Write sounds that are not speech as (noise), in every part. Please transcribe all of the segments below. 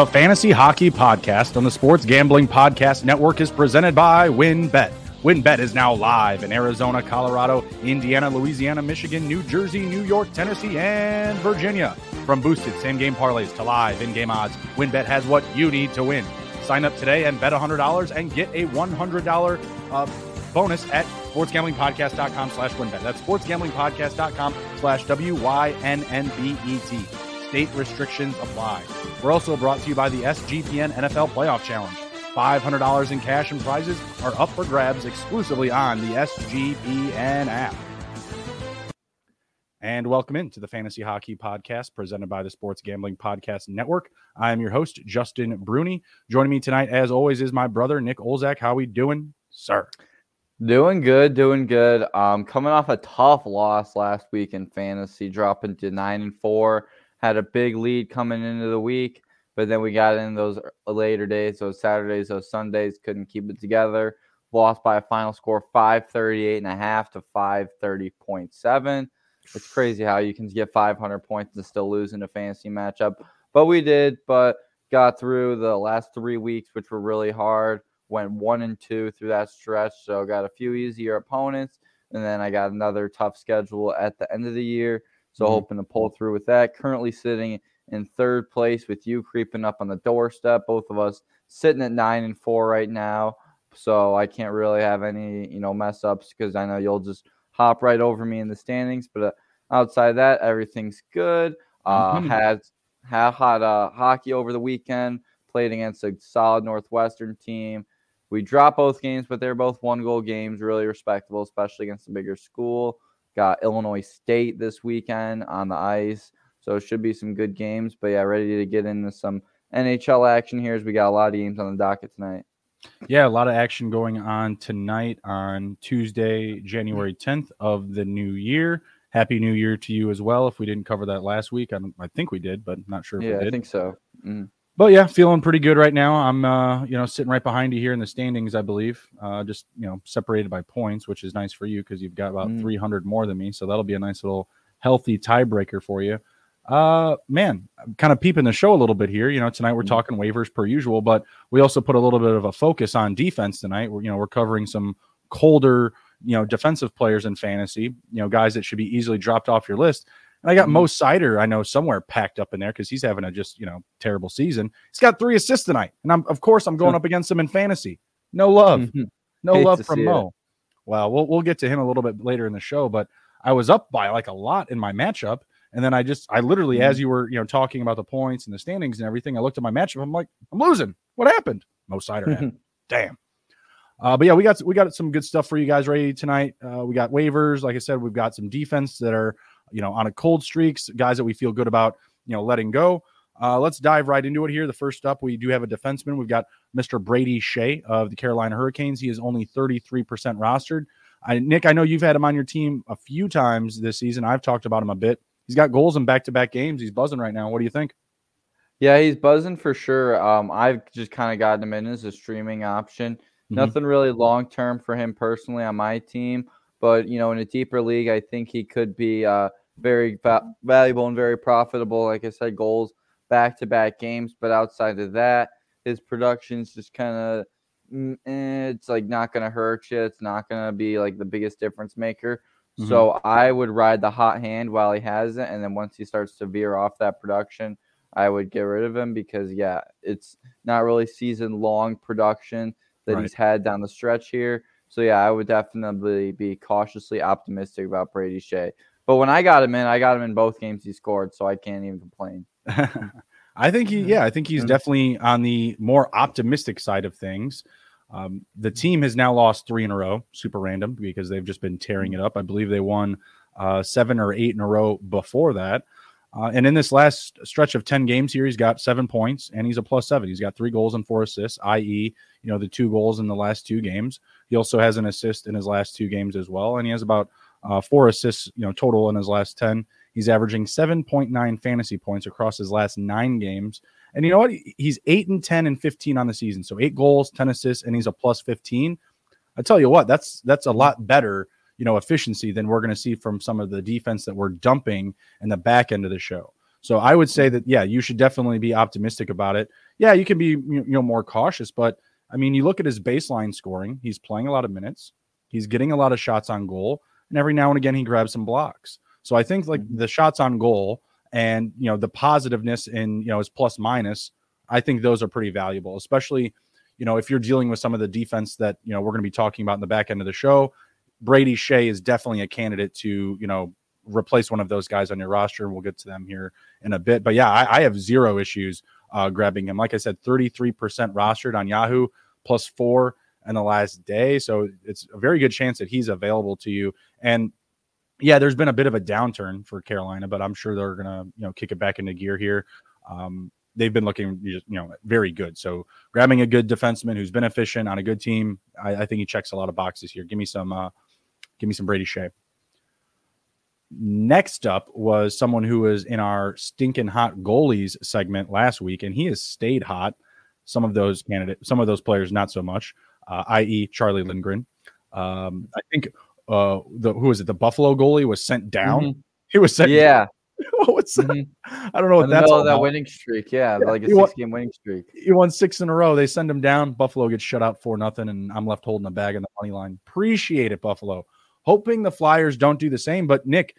The Fantasy Hockey Podcast on the Sports Gambling Podcast Network is presented by WynnBET. WynnBET is now live in Arizona, Colorado, Indiana, Louisiana, Michigan, New Jersey, New York, Tennessee, and Virginia. From boosted same game parlays to live in game odds, WynnBET has what you need to win. Sign up today and bet $100 and get a $100 uh, bonus at sportsgamblingpodcast.com slash wynnbet. That's sportsgamblingpodcast.com slash W-Y-N-N-B-E-T. State restrictions apply. We're also brought to you by the SGPN NFL Playoff Challenge. $500 in cash and prizes are up for grabs exclusively on the SGPN app. And welcome into the Fantasy Hockey Podcast presented by the Sports Gambling Podcast Network. I am your host, Justin Bruni. Joining me tonight, as always, is my brother, Nick Olzak. How we doing, sir? Doing good, doing good. Um, coming off a tough loss last week in fantasy, dropping to nine and four had a big lead coming into the week, but then we got in those er, later days, those Saturdays, those Sundays, couldn't keep it together. Lost by a final score 538 and a half to 530.7. It's crazy how you can get 500 points and still lose in a fantasy matchup. But we did, but got through the last three weeks, which were really hard. Went one and two through that stretch. So got a few easier opponents. And then I got another tough schedule at the end of the year. So mm-hmm. hoping to pull through with that. Currently sitting in third place with you creeping up on the doorstep. Both of us sitting at nine and four right now. So I can't really have any, you know, mess ups because I know you'll just hop right over me in the standings. But uh, outside that, everything's good. Uh, mm-hmm. Had had hot uh, hockey over the weekend. Played against a solid Northwestern team. We dropped both games, but they're both one goal games, really respectable, especially against a bigger school. Got Illinois State this weekend on the ice. So it should be some good games. But yeah, ready to get into some NHL action here as we got a lot of games on the docket tonight. Yeah, a lot of action going on tonight on Tuesday, January 10th of the new year. Happy New Year to you as well. If we didn't cover that last week, I, I think we did, but not sure. yeah, I think so. Mm but yeah, feeling pretty good right now. I'm, uh, you know, sitting right behind you here in the standings, I believe. Uh, just you know, separated by points, which is nice for you because you've got about mm. 300 more than me. So that'll be a nice little healthy tiebreaker for you. Uh, man, I'm kind of peeping the show a little bit here. You know, tonight we're mm. talking waivers per usual, but we also put a little bit of a focus on defense tonight. We're, you know, we're covering some colder, you know, defensive players in fantasy. You know, guys that should be easily dropped off your list. And I got mm-hmm. Mo Seider, I know somewhere packed up in there because he's having a just you know terrible season. He's got three assists tonight, and I'm of course I'm going up against him in fantasy. No love, mm-hmm. no Hate love from Mo. It. Well, we'll we'll get to him a little bit later in the show, but I was up by like a lot in my matchup, and then I just I literally mm-hmm. as you were you know talking about the points and the standings and everything, I looked at my matchup. I'm like, I'm losing. What happened? Mo Seider. Damn. Uh, but yeah, we got we got some good stuff for you guys ready tonight. Uh, we got waivers, like I said, we've got some defense that are you know, on a cold streaks, guys that we feel good about, you know, letting go. Uh, let's dive right into it here. The first up, we do have a defenseman. We've got Mr. Brady Skjei of the Carolina Hurricanes. He is only 33% rostered. I, Nick, I know you've had him on your team a few times this season. I've talked about him a bit. He's got goals in back to back games. He's buzzing right now. What do you think? Yeah, he's buzzing for sure. Um, I've just kind of gotten him in as a streaming option. Mm-hmm. Nothing really long term for him personally on my team, but you know, in a deeper league, I think he could be uh, very va- valuable and very profitable. Like I said, goals back to back games. But outside of that, his production's just kind of mm, eh, it's like not going to hurt you. It's not going to be like the biggest difference maker. Mm-hmm. So I would ride the hot hand while he has it, and then once he starts to veer off that production, I would get rid of him because yeah, it's not really season long production that right. he's had down the stretch here. So yeah, I would definitely be cautiously optimistic about Brady Skjei. But when I got him in, I got him in both games he scored, so I can't even complain. (laughs) I think he, yeah, I think he's mm-hmm. definitely on the more optimistic side of things. Um, the team has now lost three in a row, super random because they've just been tearing it up. I believe they won uh, seven or eight in a row before that. Uh, and in this last stretch of 10 games here, he's got seven points and he's a plus seven. He's got three goals and four assists, i.e., you know, the two goals in the last two games. He also has an assist in his last two games as well. And he has about uh, four assists, you know, total in his last 10. He's averaging 7.9 fantasy points across his last nine games. And you know what? He's 8 and 10 and 15 on the season. So eight goals, 10 assists, and he's a plus 15. I tell you what, that's that's a lot better, you know, efficiency than we're going to see from some of the defense that we're dumping in the back end of the show. So I would say that yeah, you should definitely be optimistic about it. Yeah, you can be you know more cautious, but I mean, you look at his baseline scoring. He's playing a lot of minutes. He's getting a lot of shots on goal, and every now and again he grabs some blocks. So I think like mm-hmm. the shots on goal and you know the positiveness in you know his plus minus, I think those are pretty valuable, especially you know if you're dealing with some of the defense that you know we're going to be talking about in the back end of the show. Brady Skjei is definitely a candidate to you know replace one of those guys on your roster. And we'll get to them here in a bit. But yeah, I, I have zero issues uh, grabbing him. Like I said, 33% rostered on Yahoo, plus four in the last day. So it's a very good chance that he's available to you. And yeah, there's been a bit of a downturn for Carolina, but I'm sure they're gonna you know kick it back into gear here. Um, they've been looking you know very good. So grabbing a good defenseman who's been efficient on a good team, I, I think he checks a lot of boxes here. Give me some, uh, give me some Brady Skjei. Next up was someone who was in our stinking hot goalies segment last week, and he has stayed hot. Some of those candidates, some of those players, not so much, i.e., Charlie Lindgren. Um, I think uh, the who was it? The Buffalo goalie was sent down. Mm-hmm. He was sent. Yeah. (laughs) What's that? Mm-hmm. I don't know what In that's all that winning streak. Yeah, yeah like a six game winning streak. He won six in a row. They send him down. Buffalo gets shut out for nothing, and I'm left holding a bag in the money line. Appreciate it, Buffalo hoping the Flyers don't do the same. But Nick,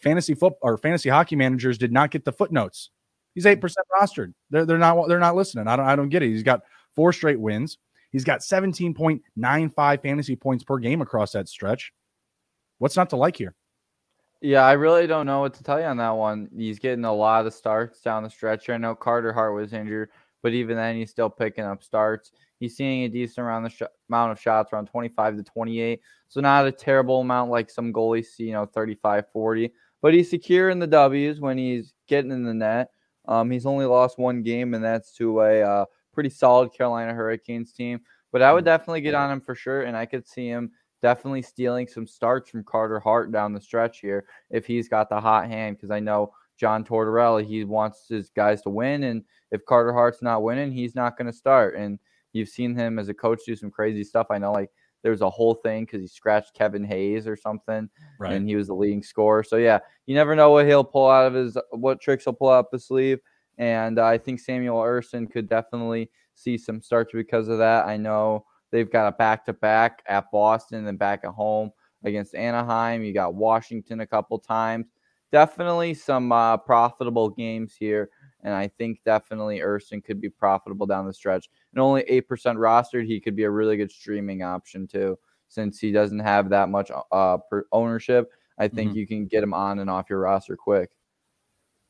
fantasy football or fantasy hockey managers did not get the footnotes. He's eight percent rostered. They're they're not they're not listening. I don't I don't get it. He's got four straight wins. He's got 17.95 fantasy points per game across that stretch. What's not to like here? Yeah, I really don't know what to tell you on that one. He's getting a lot of starts down the stretch. I know Carter Hart was injured, but even then, he's still picking up starts. He's seeing a decent around the sh- amount of shots, around 25 to 28. So not a terrible amount like some goalies see, you know, 35, 40. But he's secure in the W's when he's getting in the net. Um, he's only lost one game, and that's to a uh, pretty solid Carolina Hurricanes team. But I would mm-hmm. definitely get on him for sure, and I could see him definitely stealing some starts from Carter Hart down the stretch here if he's got the hot hand. Because I know John Tortorella, he wants his guys to win, and if Carter Hart's not winning, he's not going to start. And You've seen him as a coach do some crazy stuff. I know, like there was a whole thing because he scratched Kevin Hayes or something, right. and he was the leading scorer. So yeah, you never know what he'll pull out of his what tricks he'll pull out his sleeve. And uh, I think Samuel Ersson could definitely see some starts because of that. I know they've got a back to back at Boston and then back at home against Anaheim. You got Washington a couple times. Definitely some uh, profitable games here and I think definitely Ersson could be profitable down the stretch. And only 8% rostered, he could be a really good streaming option too, since he doesn't have that much uh, ownership. I think mm-hmm. you can get him on and off your roster quick.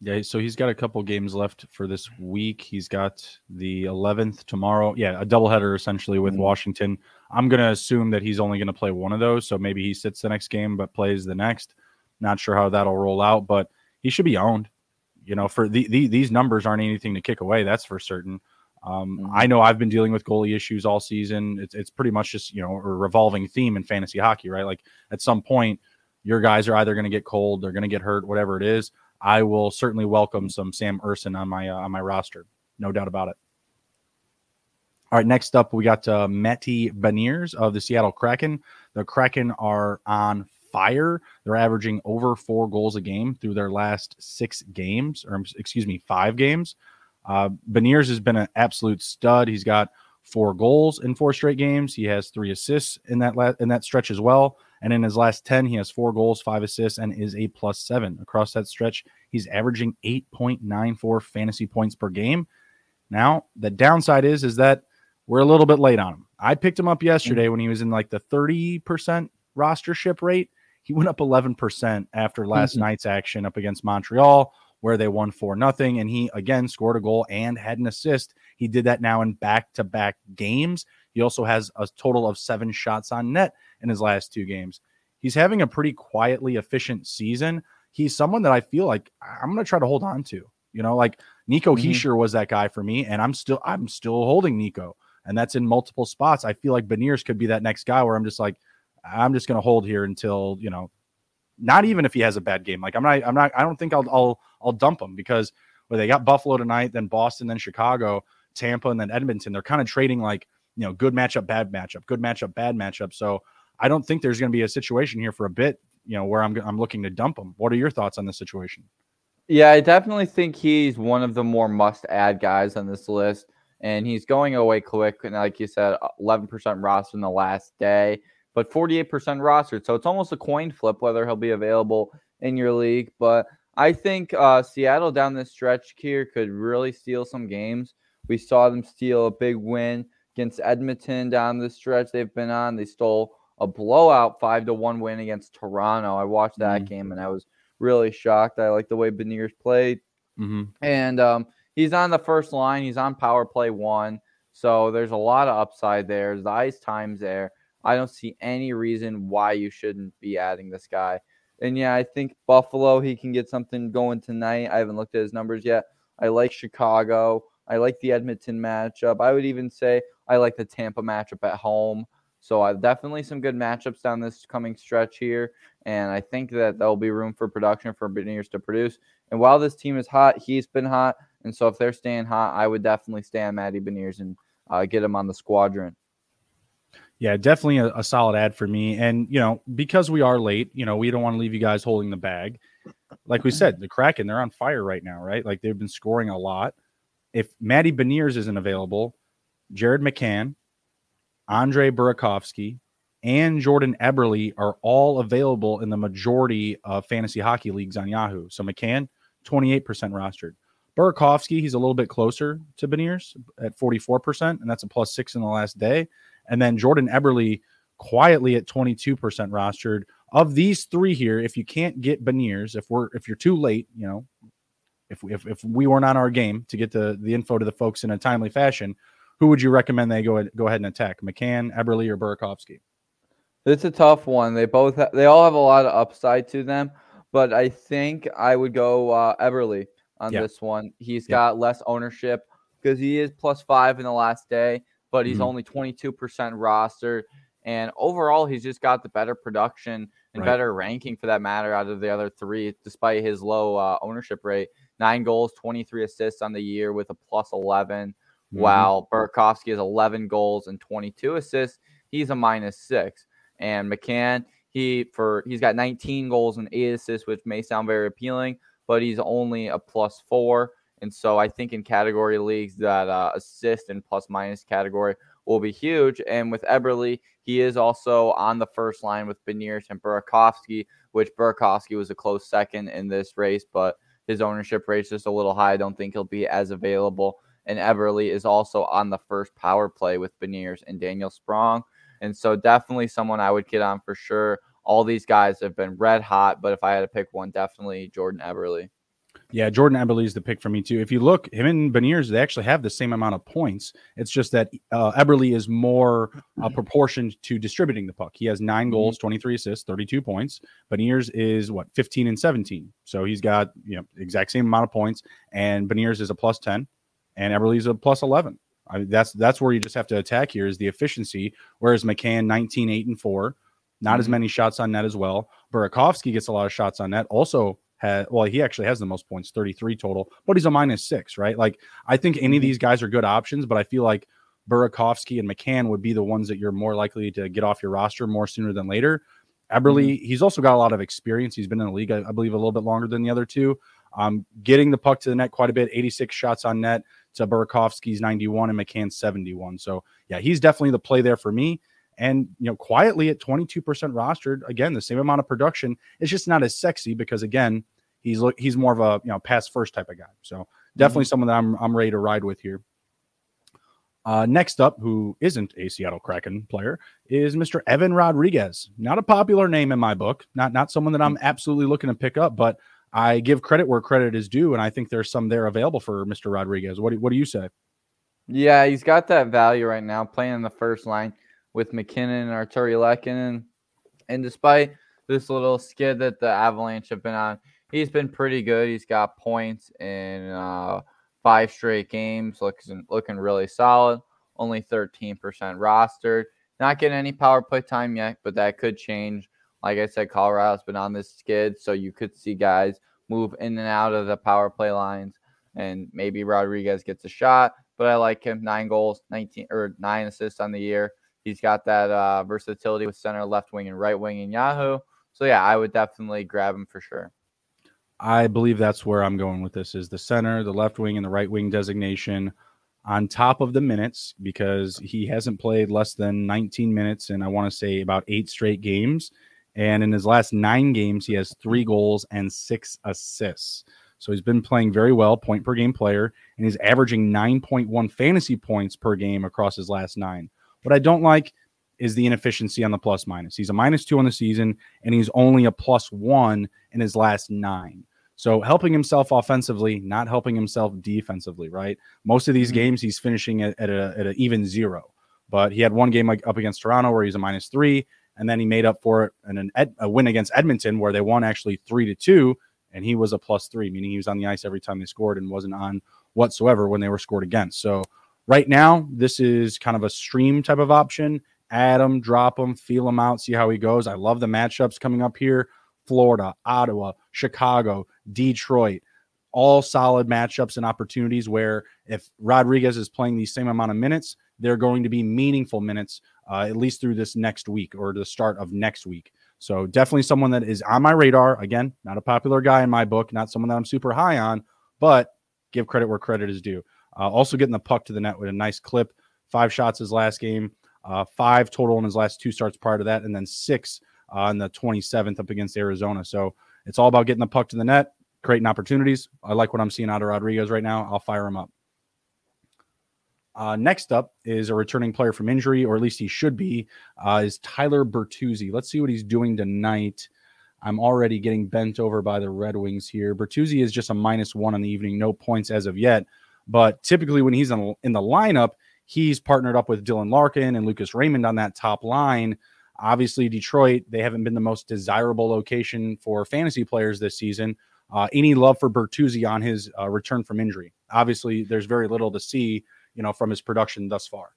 Yeah, so he's got a couple games left for this week. He's got the 11th tomorrow. Yeah, a doubleheader essentially with mm-hmm. Washington. I'm going to assume that he's only going to play one of those. So maybe he sits the next game but plays the next. Not sure how that'll roll out, but he should be owned you know, for the, the, these numbers aren't anything to kick away. That's for certain. Um, mm-hmm. I know I've been dealing with goalie issues all season. It's, it's pretty much just, you know, a revolving theme in fantasy hockey, right? Like at some point, your guys are either going to get cold, they're going to get hurt, whatever it is. I will certainly welcome some Sam Ersson on my uh, on my roster, no doubt about it. All right, next up we got uh, Matty Beniers of the Seattle Kraken. The Kraken are on fire. They're averaging over four goals a game through their last six games, or excuse me, five games. Uh, Beniers has been an absolute stud. He's got four goals in four straight games. He has three assists in that la- in that stretch as well. And in his last ten, he has four goals, five assists, and is a plus seven across that stretch. He's averaging eight point nine four fantasy points per game. Now the downside is is that we're a little bit late on him. I picked him up yesterday when he was in like the thirty percent roster ship rate. He went up 11% after last mm-hmm. night's action up against Montreal, where they won 4 nothing, and he again scored a goal and had an assist. He did that now in back to back games. He also has a total of seven shots on net in his last two games. He's having a pretty quietly efficient season. He's someone that I feel like I'm going to try to hold on to. You know, like Nico mm-hmm. Hischier was that guy for me, and I'm still I'm still holding Nico, and that's in multiple spots. I feel like Beniers could be that next guy where I'm just like, I'm just going to hold here until you know, not even if he has a bad game. Like I'm not, I'm not, I don't think I'll, I'll, I'll dump him because well, they got Buffalo tonight, then Boston, then Chicago, Tampa, and then Edmonton. They're kind of trading like you know, good matchup, bad matchup, good matchup, bad matchup. So I don't think there's going to be a situation here for a bit, you know, where I'm, I'm looking to dump them. What are your thoughts on this situation? Yeah, I definitely think he's one of the more must-add guys on this list, and he's going away quick. And like you said, 11% roster in the last day, but 48% rostered. So it's almost a coin flip whether he'll be available in your league. But I think uh, Seattle down this stretch here could really steal some games. We saw them steal a big win against Edmonton down the stretch they've been on. They stole a blowout five to one win against Toronto. I watched that mm-hmm. game and I was really shocked. I like the way Beniers played, mm-hmm. and um, he's on the first line. He's on power play one, so there's a lot of upside there. The ice times there. I don't see any reason why you shouldn't be adding this guy. And yeah, I think Buffalo, he can get something going tonight. I haven't looked at his numbers yet. I like Chicago. I like the Edmonton matchup. I would even say I like the Tampa matchup at home. So I've definitely some good matchups down this coming stretch here. And I think that there'll be room for production for Beniers to produce. And while this team is hot, he's been hot. And so if they're staying hot, I would definitely stay on Matty Beniers and uh, get him on the squadron. Yeah, definitely a, a, solid ad for me. And, you know, because we are late, you know, we don't want to leave you guys holding the bag. Like we said, the Kraken, they're on fire right now, right? Like they've been scoring a lot. If Matty Beniers isn't available, Jared McCann, Andre Burakovsky, and Jordan Eberle are all available in the majority of fantasy hockey leagues on Yahoo. So McCann, 28% rostered. Burakovsky, he's a little bit closer to Beniers at 44%, and that's a plus six in the last day. And then Jordan Eberle quietly at 22% rostered. Of these three here, if you can't get Beniers, if we're if you're too late, you know, if if, if we weren't on our game to get the, the info to the folks in a timely fashion, who would you recommend they go go ahead and attack? McCann, Eberle, or Burakovsky? It's a tough one. They both ha- they all have a lot of upside to them, but I think I would go uh, Eberle on this one. He's got less ownership because he is plus five in the last day, but he's mm-hmm. only 22% rostered. And overall, he's just got the better production and right. better ranking for that matter out of the other three, despite his low uh, ownership rate. Nine goals, 23 assists on the year with a plus 11, mm-hmm. while Burakovsky has 11 goals and 22 assists. He's a minus six. And McCann, he for he's got 19 goals and eight assists, which may sound very appealing, but he's only a plus four. And so I think in category leagues that uh, assist and plus minus category will be huge. And with Eberle, he is also on the first line with Beniers and Burakovsky, which Burakovsky was a close second in this race, but his ownership rate is just a little high. I don't think he'll be as available. And Eberle is also on the first power play with Beniers and Daniel Sprong. And so definitely someone I would get on for sure. All these guys have been red hot, but if I had to pick one, definitely Jordan Eberle. Yeah, Jordan Eberle is the pick for me too. If you look, him and Beniers, they actually have the same amount of points. It's just that uh, Eberle is more uh, (clears throat) proportioned to distributing the puck. He has 9 mm-hmm. goals, 23 assists, 32 points. Beniers is what 15 and 17. So he's got you know exact same amount of points. And Beniers is a plus 10, and Eberle is a plus 11. I mean, that's that's where you just have to attack here is the efficiency. Whereas McCann 19, 8, and 4, not mm-hmm. as many shots on net as well. Burakovsky gets a lot of shots on net. Also had well, he actually has the most points, 33 total, but he's a minus six, right? Like I think any of mm-hmm. these guys are good options, but I feel like Burakovsky and McCann would be the ones that you're more likely to get off your roster more sooner than later. Eberle, mm-hmm. he's also got a lot of experience. He's been in the league, I, I believe, a little bit longer than the other two. Um, getting the puck to the net quite a bit, 86 shots on net to Burakovsky's 91 and McCann's 71. So yeah, he's definitely the play there for me. And you know, quietly at 22% rostered, again, the same amount of production. It's just not as sexy because again, he's he's more of a you know pass first type of guy. So definitely mm-hmm. someone that I'm I'm ready to ride with here. Uh, next up, who isn't a Seattle Kraken player, is Mr. Evan Rodrigues. Not a popular name in my book. Not not someone that I'm absolutely looking to pick up, but I give credit where credit is due, and I think there's some there available for Mr. Rodrigues. What do, what do you say? Yeah, he's got that value right now, playing in the first line with MacKinnon and Artturi Lehkonen. And despite this little skid that the Avalanche have been on, he's been pretty good. He's got points in uh, five straight games, looking looking really solid. Only 13% rostered. Not getting any power play time yet, but that could change like I said, Colorado's been on this skid, so you could see guys move in and out of the power play lines, and maybe Rodrigues gets a shot. But I like him. Nine goals, 19 or nine assists on the year. He's got that uh, versatility with center, left wing, and right wing in Yahoo. So yeah, I would definitely grab him for sure. I believe that's where I'm going with this is the center, the left wing, and the right wing designation on top of the minutes because he hasn't played less than 19 minutes and I want to say about eight straight games. And in his last nine games, he has three goals and six assists. So he's been playing very well, point per game player, and he's averaging 9.1 fantasy points per game across his last nine. What I don't like is the inefficiency on the plus minus. He's a minus two on the season, and he's only a plus one in his last nine. So helping himself offensively, not helping himself defensively, right? Most of these mm-hmm. games he's finishing at, at a at an even zero. But he had one game like up against Toronto where he's a minus three, and then he made up for it in an ed, a win against Edmonton where they won actually three to two, and he was a plus three, meaning he was on the ice every time they scored and wasn't on whatsoever when they were scored against. So right now, this is kind of a stream type of option. Add him, drop him, feel him out, see how he goes. I love the matchups coming up here. Florida, Ottawa, Chicago, Detroit, all solid matchups and opportunities where if Rodrigues is playing the same amount of minutes, they're going to be meaningful minutes, uh, at least through this next week or the start of next week. So definitely someone that is on my radar. Again, not a popular guy in my book, not someone that I'm super high on, but give credit where credit is due. Uh, also getting the puck to the net with a nice clip. Five shots his last game, uh, five total in his last two starts prior to that, and then six on the 27th up against Arizona. So it's all about getting the puck to the net, creating opportunities. I like what I'm seeing out of Rodrigues right now. I'll fire him up. Uh, next up is a returning player from injury, or at least he should be, uh, is Tyler Bertuzzi. Let's see what he's doing tonight. I'm already getting bent over by the Red Wings here. Bertuzzi is just a minus one on the evening, no points as of yet. But typically, when he's in, in the lineup, he's partnered up with Dylan Larkin and Lucas Raymond on that top line. Obviously, Detroit, they haven't been the most desirable location for fantasy players this season. Uh, any love for Bertuzzi on his uh, return from injury? Obviously, there's very little to see, you know, from his production thus far.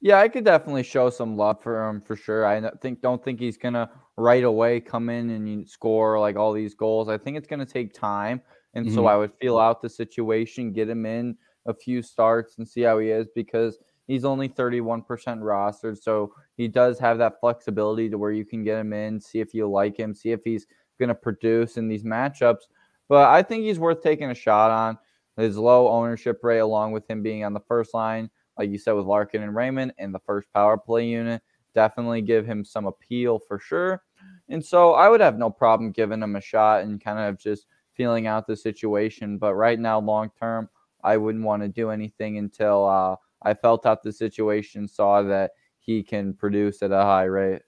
Yeah, I could definitely show some love for him for sure. I think don't think he's gonna right away come in and score like all these goals. I think it's gonna take time, and mm-hmm. so I would feel out the situation, get him in a few starts, and see how he is because he's only 31% rostered. So he does have that flexibility to where you can get him in, see if you like him, see if he's going to produce in these matchups. But I think he's worth taking a shot on. His low ownership rate, along with him being on the first line, like you said, with Larkin and Raymond, and the first power play unit, definitely give him some appeal for sure. And so I would have no problem giving him a shot and kind of just feeling out the situation. But right now, long term, I wouldn't want to do anything until uh, I felt out the situation, saw that he can produce at a high rate.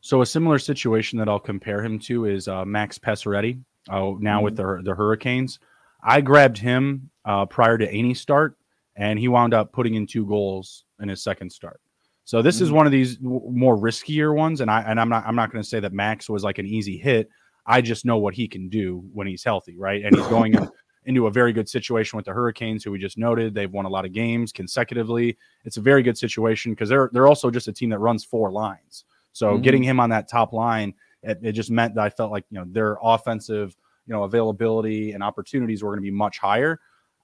So a similar situation that I'll compare him to is uh, Max Pacioretty. Uh, now mm-hmm. with the the Hurricanes, I grabbed him uh, prior to any start, and he wound up putting in two goals in his second start. So this mm-hmm. is one of these more riskier ones, and I and I'm not I'm not going to say that Max was like an easy hit. I just know what he can do when he's healthy, right? And he's going in, (laughs) into a very good situation with the Hurricanes, who we just noted. They've won a lot of games consecutively. It's a very good situation because they're they're also just a team that runs four lines. So mm-hmm. getting him on that top line, it, it, just meant that I felt like you know their offensive you know availability and opportunities were going to be much higher.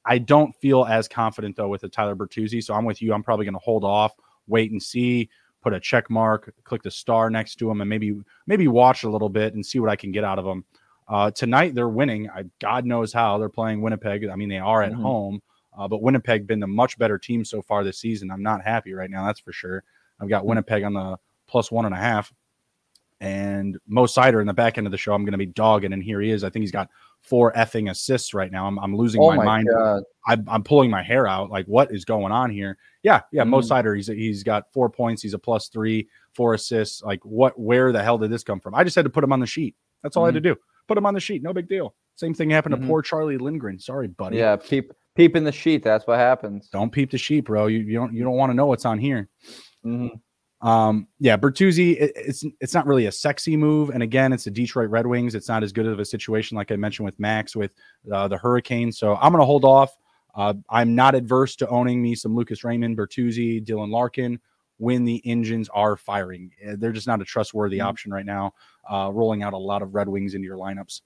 I don't feel as confident though with the Tyler Bertuzzi, so I'm with you. I'm probably going to hold off, wait and see, put a check mark, click the star next to him, and maybe maybe watch a little bit and see what I can get out of him. Uh, tonight they're winning. I, God knows how they're playing Winnipeg. I mean, they are at mm-hmm. home, uh, but Winnipeg been the much better team so far this season. I'm not happy right now, that's for sure. I've got mm-hmm. Winnipeg on the plus one and a half, and Mo Seider in the back end of the show. I'm going to be dogging, and here he is. I think he's got four effing assists right now. I'm, I'm losing oh my, my, mind. I'm, I'm, pulling my hair out. Like, what is going on here? Yeah, yeah. Mm-hmm. Mo Seider, he's he's got four points. He's a plus three, four assists. Like, what? Where the hell did this come from? I just had to put him on the sheet. That's all mm-hmm. I had to mm-hmm. do. Put him on the sheet. No big deal. Same thing happened mm-hmm. to poor Charlie Lindgren. Sorry, buddy. Yeah, peep peep in the sheet. That's what happens. Don't peep the sheet, bro. You, you don't you don't want to know what's on here. Mm-hmm. Um, yeah, Bertuzzi. It, it's it's not really a sexy move, and again, it's the Detroit Red Wings. It's not as good of a situation like I mentioned with Max with uh, the Hurricanes. So I'm going to hold off. Uh, I'm not adverse to owning me some Lucas Raymond, Bertuzzi, Dylan Larkin when the engines are firing. Eh, they're just not a trustworthy mm-hmm. option right now, uh, rolling out a lot of Red Wings into your lineups.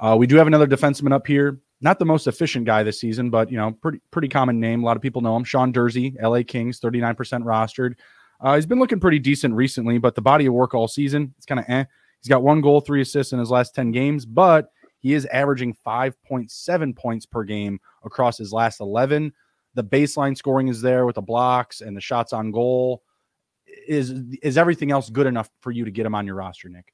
Uh, we do have another defenseman up here. Not the most efficient guy this season, but you know, pretty pretty common name. A lot of people know him. Sean Durzi, LA Kings, 39% rostered. Uh, he's been looking pretty decent recently, but the body of work all season, it's kind of eh. He's got one goal, three assists in his last 10 games, but he is averaging 5.7 points per game across his last 11. The baseline scoring is there with the blocks and the shots on goal. Is is everything else good enough for you to get him on your roster, Nick?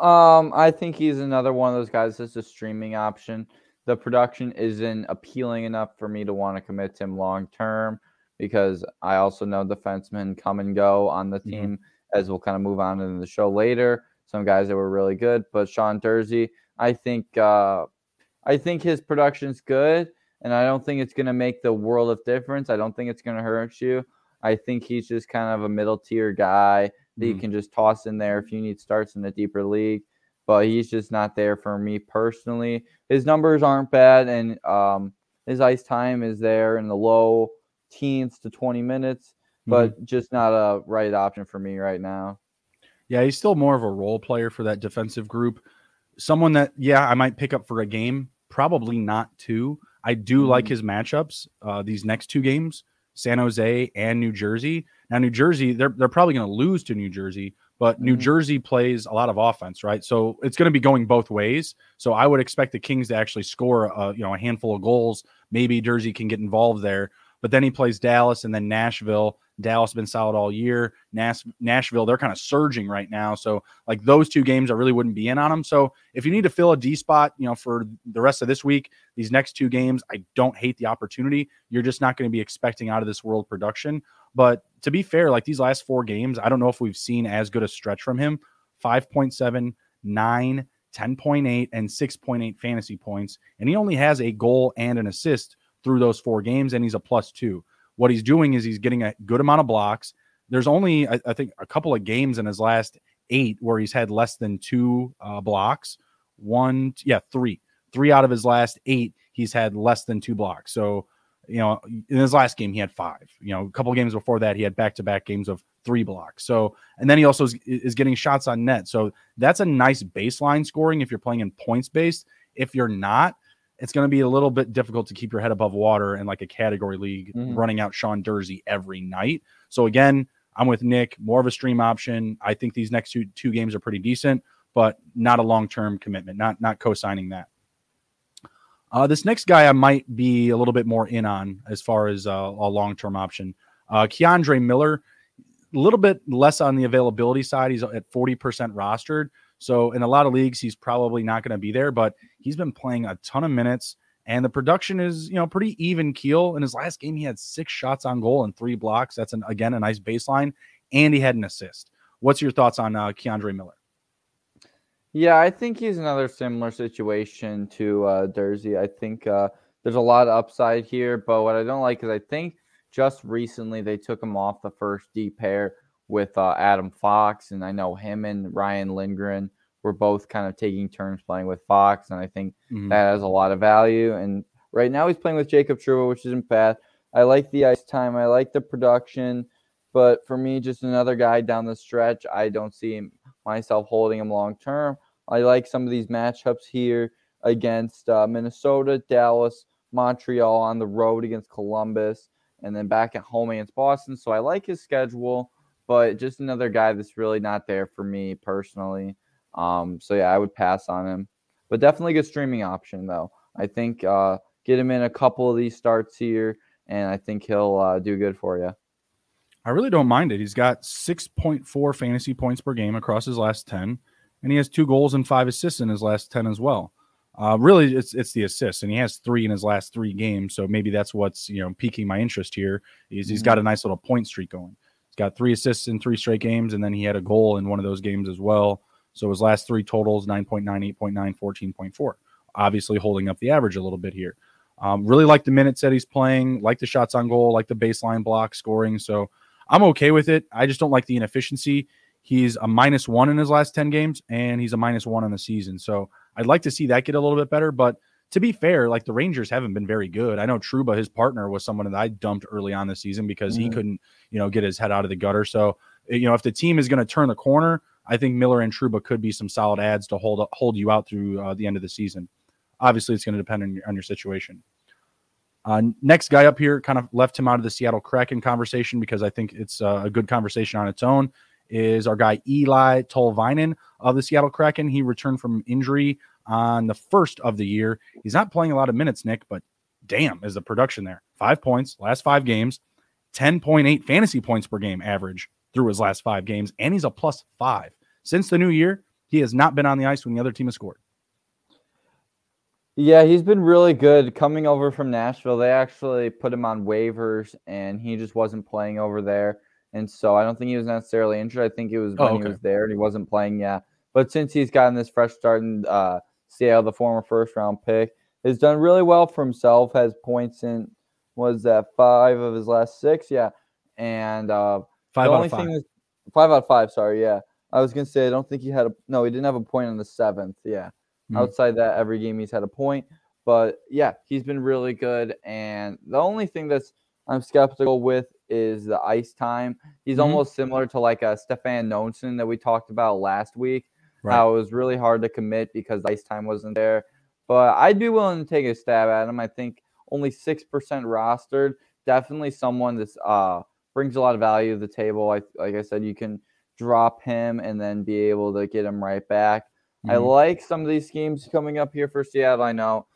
Um, I think he's another one of those guys that's a streaming option. The production isn't appealing enough for me to want to commit to him long term because I also know defensemen come and go on the mm-hmm. team mm-hmm. as we'll kind of move on in the show later. Some guys that were really good, but Sean Durzi, I think uh, I think his production's good, and I don't think it's going to make the world of difference. I don't think it's going to hurt you. I think he's just kind of a middle tier guy that mm-hmm. you can just toss in there if you need starts in a deeper league. But he's just not there for me personally. His numbers aren't bad, and um, his ice time is there in the low teens to 20 minutes, but mm-hmm. just not a right option for me right now. Yeah, he's still more of a role player for that defensive group someone that yeah I might pick up for a game, probably not two. I do mm-hmm. like his matchups. Uh, these next two games, San Jose and New Jersey. Now New Jersey, they're they're probably going to lose to New Jersey, but New mm-hmm. Jersey plays a lot of offense, right? So it's going to be going both ways. So I would expect the Kings to actually score a, you know a handful of goals. Maybe Jersey can get involved there. But then he plays Dallas and then Nashville. Dallas been solid all year. Nash- Nashville, they're kind of surging right now. So, like those two games, I really wouldn't be in on them. So, if you need to fill a D spot, you know, for the rest of this week, these next two games, I don't hate the opportunity. You're just not going to be expecting out of this world production. But to be fair, like these last four games, I don't know if we've seen as good a stretch from him 5.7, 9, 10.8, and 6.8 fantasy points. And he only has a goal and an assist through those four games, and he's a plus two. What he's doing is he's getting a good amount of blocks. There's only, I, I think, a couple of games in his last eight where he's had less than two uh, blocks. One, yeah, three. Three out of his last eight, he's had less than two blocks. So, you know, in his last game, he had five. You know, a couple games before that, he had back to back games of three blocks. So, and then he also is, is getting shots on net. So that's a nice baseline scoring if you're playing in points based. If you're not, it's going to be a little bit difficult to keep your head above water in like a category league mm-hmm. running out Sean Durzi every night. So again, I'm with Nick, more of a stream option. I think these next two two games are pretty decent, but not a long term commitment. Not not co-signing that. Uh, this next guy I might be a little bit more in on as far as uh, a long term option. Uh, K'Andre Miller, a little bit less on the availability side. He's at 40% rostered. So in a lot of leagues, he's probably not going to be there, but he's been playing a ton of minutes and the production is, you know, pretty even keel. In his last game, he had six shots on goal and three blocks. That's an, again a nice baseline, and he had an assist. What's your thoughts on uh, K'Andre Miller? Yeah, I think he's another similar situation to uh, Durzi. I think uh, there's a lot of upside here, but what I don't like is I think just recently they took him off the first D pair with uh, Adam Fox, and I know him and Ryan Lindgren were both kind of taking turns playing with Fox, and I think mm-hmm. that has a lot of value. And right now he's playing with Jacob Trouba, which isn't bad. I like the ice time, I like the production, but for me, just another guy down the stretch. I don't see myself holding him long term. I like some of these matchups here against uh, Minnesota, Dallas, Montreal on the road against Columbus, and then back at home against Boston. So I like his schedule but just another guy that's really not there for me personally. Um, so yeah, I would pass on him, but definitely a good streaming option though. I think uh, get him in a couple of these starts here, and I think he'll uh, do good for you. I really don't mind it. He's got 6.4 fantasy points per game across his last 10, and he has two goals and five assists in his last 10 as well. Uh, really, it's it's the assists, and he has three in his last three games. So maybe that's what's you know piquing my interest here. Is he's mm-hmm. got a nice little point streak going. Got three assists in three straight games, and then he had a goal in one of those games as well. So his last three totals 9.9, 8.9, 14.4. Obviously holding up the average a little bit here. Um, really like the minutes that he's playing, like the shots on goal, like the baseline block scoring. So I'm okay with it. I just don't like the inefficiency. He's a minus one in his last 10 games, and he's a minus one on the season. So I'd like to see that get a little bit better, but – to be fair, like the Rangers haven't been very good. I know Trouba, his partner, was someone that I dumped early on the season because mm-hmm. he couldn't, you know, get his head out of the gutter. So, eh, you know, if the team is going to turn the corner, I think Miller and Trouba could be some solid ads to hold hold you out through uh, the end of the season. Obviously, it's going to depend on your, on your situation. Uh, next guy up here kind of left him out of the Seattle Kraken conversation because I think it's uh, a good conversation on its own. is our guy Eli Tolvanen of the Seattle Kraken. He returned from injury on the first of the year. He's not playing a lot of minutes, Nick, but damn, is the production there. Five points, last five games, 10.8 fantasy points per game average through his last five games, and he's a plus five. Since the new year, he has not been on the ice when the other team has scored. Yeah, he's been really good coming over from Nashville. They actually put him on waivers and he just wasn't playing over there. And so I don't think he was necessarily injured. I think it was oh, when oh, okay. he was there and he wasn't playing yet. But since he's gotten this fresh start and uh, Seattle, the former first round pick, has done really well for himself, has points in, was that five of his last six? Yeah. And uh, five the only thing is five out of five. Sorry. Yeah. I was going to say, I don't think he had a, no, he didn't have a point on the seventh. Yeah. Mm-hmm. Outside that, every game he's had a point. But yeah, he's been really good. And the only thing that's I'm skeptical with is the ice time. He's mm-hmm. almost similar to like a Stefan Noesen that we talked about last week. Right. How it was really hard to commit because ice time wasn't there. But I'd be willing to take a stab at him. I think only six percent rostered. Definitely someone that's uh brings a lot of value to the table. I, like I said, you can drop him and then be able to get him right back. Mm-hmm. I like some of these schemes coming up here for Seattle. I know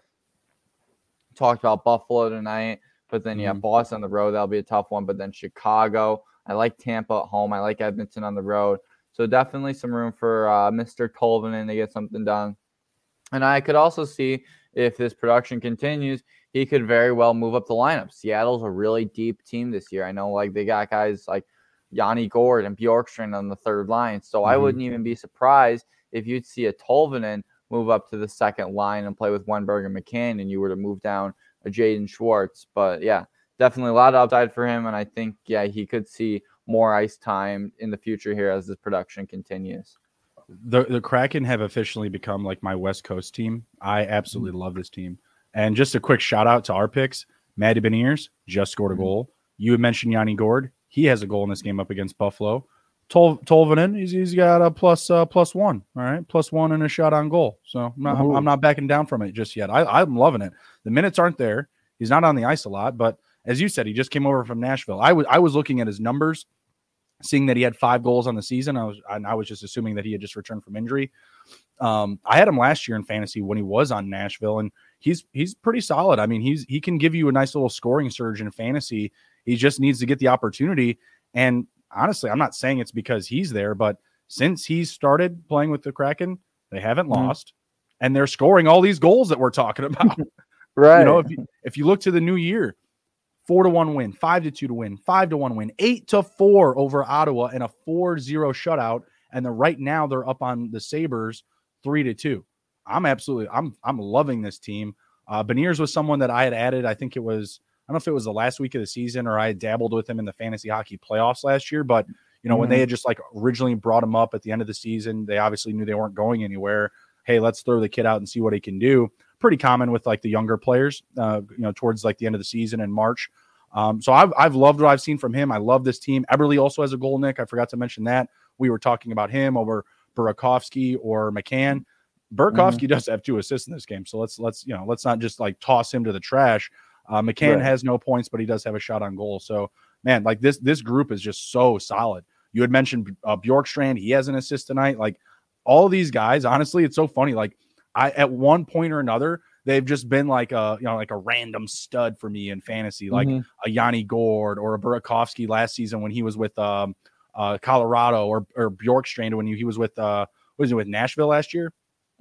talked about Buffalo tonight, but then yeah, mm-hmm. Boston on the road that'll be a tough one. But then Chicago, I like Tampa at home. I like Edmonton on the road. So definitely some room for uh, Mr. Tolvanen to get something done. And I could also see if this production continues, he could very well move up the lineup. Seattle's a really deep team this year. I know like they got guys like Yanni Gourde and Bjorkstrand on the third line. So mm-hmm. I wouldn't even be surprised if you'd see a Tolvanen move up to the second line and play with Wennberg and McCann, and you were to move down a Jaden Schwartz. But yeah, definitely a lot of upside for him, and I think yeah he could see more ice time in the future here as this production continues. The the Kraken have officially become like my West Coast team. I absolutely mm-hmm. love this team. And just a quick shout out to our picks. Matty Beniers just scored a mm-hmm. goal. You had mentioned Yanni Gourde. He has a goal in this game up against Buffalo. Tol- Tolvanen, he's, he's got a plus, uh, plus one. All right, plus one and a shot on goal. So I'm not, I'm, I'm not backing down from it just yet. I, I'm loving it. The minutes aren't there. He's not on the ice a lot, but as you said, he just came over from Nashville. I was I was looking at his numbers, seeing that he had five goals on the season. I was I was just assuming that he had just returned from injury. Um, I had him last year in fantasy when he was on Nashville, and he's he's pretty solid. I mean, he's he can give you a nice little scoring surge in fantasy. He just needs to get the opportunity. And honestly, I'm not saying it's because he's there, but since he's started playing with the Kraken, they haven't mm-hmm. lost, and they're scoring all these goals that we're talking about. (laughs) right. You know, if you, if you look to the new year, four to one win, five to two to win, five to one win, eight to four over Ottawa, and a 4 0 shutout. And then right now they're up on the Sabres three to two. I'm absolutely I'm I'm loving this team. Uh Beniers was someone that I had added. I think it was I don't know if it was the last week of the season or I dabbled with him in the fantasy hockey playoffs last year, but you know, mm-hmm. when they mm-hmm. had just like originally brought him up at the end of the season, they obviously knew they weren't going anywhere. Hey, let's throw the kid out and see what he can do. Pretty common with like the younger players, uh, you know, towards like the end of the season in March. Um, so I've, I've loved what I've seen from him. I love this team. Eberle also has a goal, Nick. I forgot to mention that. We were talking about him over Burakovsky or McCann. Burakovsky mm-hmm. does have two assists in this game. So let's let's you know let's not just like toss him to the trash. Uh, McCann right. has no points, but he does have a shot on goal. So man, like this this group is just so solid. You had mentioned uh, Bjorkstrand; he has an assist tonight. Like all these guys, honestly, it's so funny. Like I at one point or another, they've just been like a you know like a random stud for me in fantasy, like mm-hmm. a Yanni Gourde or a Burakovsky last season when he was with um, uh, Colorado, or or Bjorkstrand when he, he was with uh, was it with Nashville last year?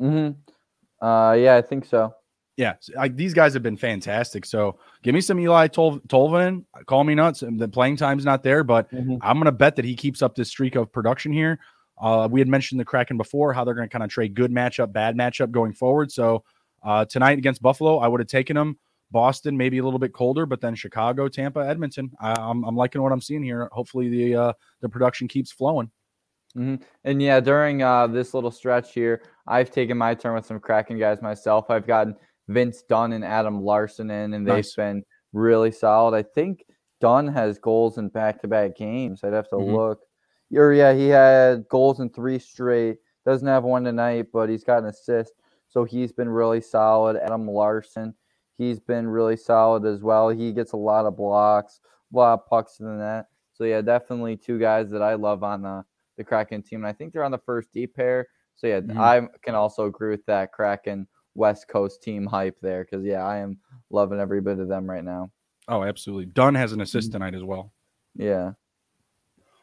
Mm-hmm. Uh, yeah, I think so yeah, like these guys have been fantastic. So give me some Eli Tol- Tolvanen. Call me nuts. The playing time's not there, but mm-hmm. I'm to bet that he keeps up this streak of production here. Uh, we had mentioned the Kraken before, how they're going to kind of trade good matchup, bad matchup going forward. So uh, tonight against Buffalo, I would have taken them. Boston, maybe a little bit colder, but then Chicago, Tampa, Edmonton. I, am I'm, I'm liking what I'm seeing here. Hopefully the uh, the production keeps flowing. Mm-hmm. And yeah, during uh, this little stretch here, I've taken my turn with some Kraken guys myself. I've gotten Vince Dunn and Adam Larsson in, and they've nice. been really solid. I think Dunn has goals in back to back games. I'd have to mm-hmm. look. Or yeah, he had goals in three straight. Doesn't have one tonight, but he's got an assist. So he's been really solid. Adam Larsson, he's been really solid as well. He gets a lot of blocks, a lot of pucks in the net. So yeah, definitely two guys that I love on the the Kraken team. And I think they're on the first D pair. So yeah, Mhm. I can also agree with that Kraken West Coast team hype there because yeah, I am loving every bit of them right now. Oh, absolutely. Dunn has an assist tonight as well. Yeah.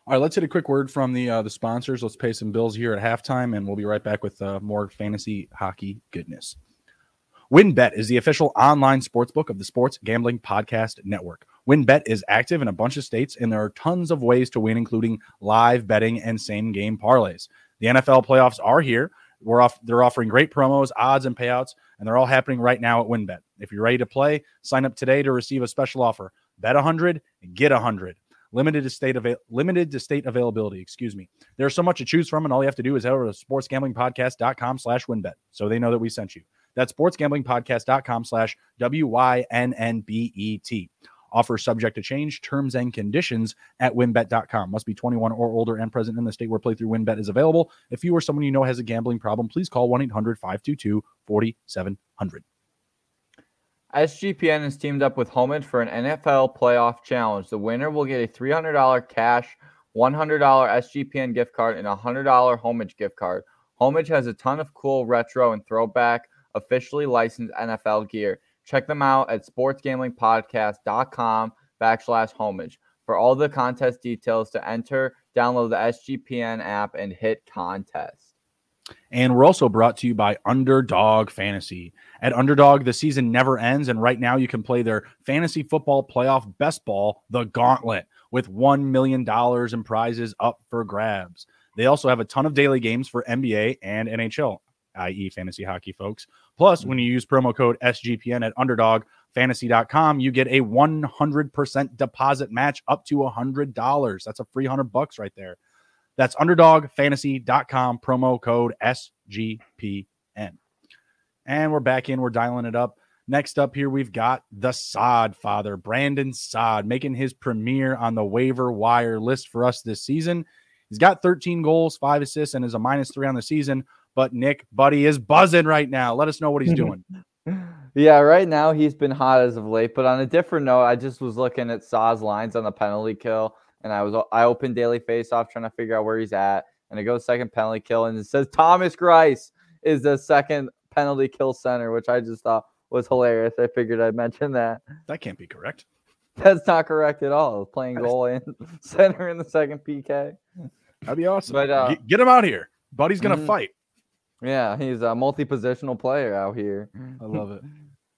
All right, let's hit a quick word from the uh, the sponsors. Let's pay some bills here at halftime, and we'll be right back with uh, more fantasy hockey goodness. WynnBET is the official online sportsbook of the Sports Gambling Podcast Network. WynnBET is active in a bunch of states, and there are tons of ways to win, including live betting and same game parlays. The NFL playoffs are here. We're off. They're offering great promos, odds, and payouts, and they're all happening right now at WynnBET. If you're ready to play, sign up today to receive a special offer. Bet 100, get 100 limited to state limited to state availability. Excuse me. There's so much to choose from, and all you have to do is head over to sportsgamblingpodcast.com slash wynnbet so they know that we sent you. That's sportsgamblingpodcast.com slash W-Y-N-N-B-E-T. Offer subject to change, terms and conditions at wynnbet.com. Must be 21 or older and present in the state where playthrough wynnbet is available. If you or someone you know has a gambling problem, please call 1-800-522-4700. SGPN has teamed up with Homage for an NFL playoff challenge. The winner will get a $300 cash, $100 SGPN gift card, and a $100 Homage gift card. Homage has a ton of cool retro and throwback, officially licensed NFL gear. Check them out at sportsgamblingpodcast.com backslash homage. For all the contest details to enter, download the SGPN app and hit contest. And we're also brought to you by Underdog Fantasy. At Underdog, the season never ends, and right now you can play their fantasy football playoff best ball, the Gauntlet, with $1 million in prizes up for grabs. They also have a ton of daily games for NBA and NHL, i.e., fantasy hockey, folks. Plus, when you use promo code SGPN at underdogfantasy.com, you get a 100% deposit match up to $100. That's a free 100 bucks right there. That's underdogfantasy.com, promo code SGPN. And we're back in, we're dialing it up. Next up here, we've got the Sod father, Brandon Saad, making his premiere on the waiver wire list for us this season. He's got 13 goals, five assists, and is a minus three on the season. But Nick, buddy, is buzzing right now. Let us know what he's doing. (laughs) Yeah, right now he's been hot as of late. But on a different note, I just was looking at Saad's lines on the penalty kill, and I was I opened daily faceoff trying to figure out where he's at, and it goes second penalty kill, and it says Thomas Greiss is the second penalty kill center, which I just thought was hilarious. I figured I'd mention that. That can't be correct. That's not correct at all. Playing goal and (laughs) center in the second PK. That'd be awesome. But, uh, get, get him out here. Buddy's gonna Mhm. fight. Yeah, he's a multi-positional player out here. I love it. (laughs)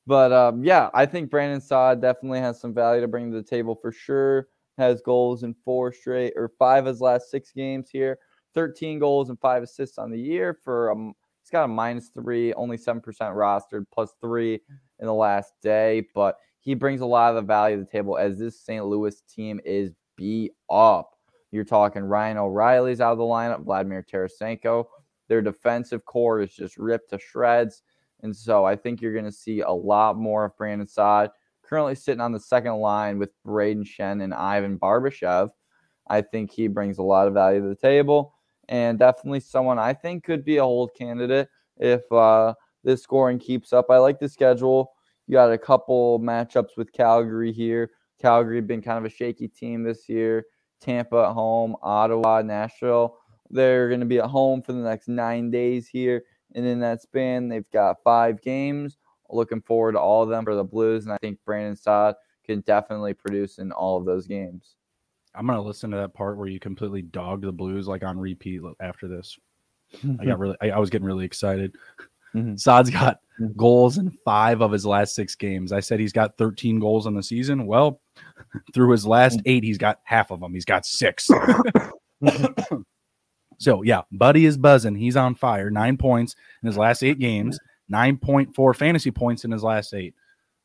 But um, yeah, I think Brandon Saad definitely has some value to bring to the table for sure. Has goals in four straight or five of his last six games here. 13 goals and five assists on the year for um he's got a minus three, only seven percent rostered, plus three in the last day. But he brings a lot of the value to the table as this St. Louis team is beat up. You're talking Ryan O'Reilly's out of the lineup, Vladimir Tarasenko. Their defensive core is just ripped to shreds. And so I think you're going to see a lot more of Brandon Saad. Currently sitting on the second line with Brayden Schenn and Ivan Barbashev. I think he brings a lot of value to the table and definitely someone I think could be a hold candidate if uh, this scoring keeps up. I like the schedule. You got a couple matchups with Calgary here. Calgary been kind of a shaky team this year. Tampa at home, Ottawa, Nashville. They're going to be at home for the next nine days here. And in that span, they've got five games. Looking forward to all of them for the Blues. And I think Brandon Saad can definitely produce in all of those games. I'm gonna listen to that part where you completely dogged the Blues like on repeat after this. I got really, I, I was getting really excited. Mhm. Saad's got Mhm. goals in five of his last six games. I said he's got 13 goals on the season. Well, (laughs) through his last eight, he's got half of them. He's got six. (coughs) (coughs) so yeah, Buddy is buzzing. He's on fire. Nine points in his last eight games. 9.4 fantasy points in his last eight.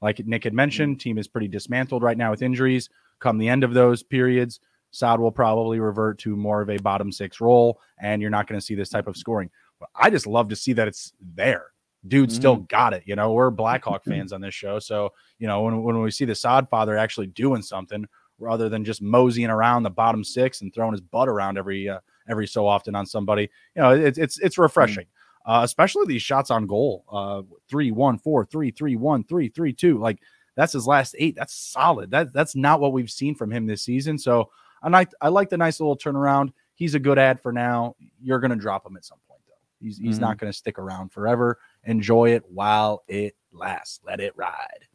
Like Nick had mentioned, mm. team is pretty dismantled right now with injuries. Come the end of those periods, Saad will probably revert to more of a bottom six role, and you're not going to see this type of scoring. But I just love to see that it's there. Dude still mm. got it. You know, we're Blackhawk (laughs) fans on this show. So, you know, when, when we see the Sod father actually doing something rather than just moseying around the bottom six and throwing his butt around every uh, every so often on somebody, you know, it's it's it's mm. refreshing. Uh, especially these shots on goal. Uh three, one, four, three, three, one, three, three, two. Like that's his last eight. That's solid. That that's not what we've seen from him this season. So I like I like the nice little turnaround. he's a good ad for now. You're going to drop him at some point, though. He's, he's mm-hmm. not going to stick around forever. Enjoy it while it lasts. Let it ride.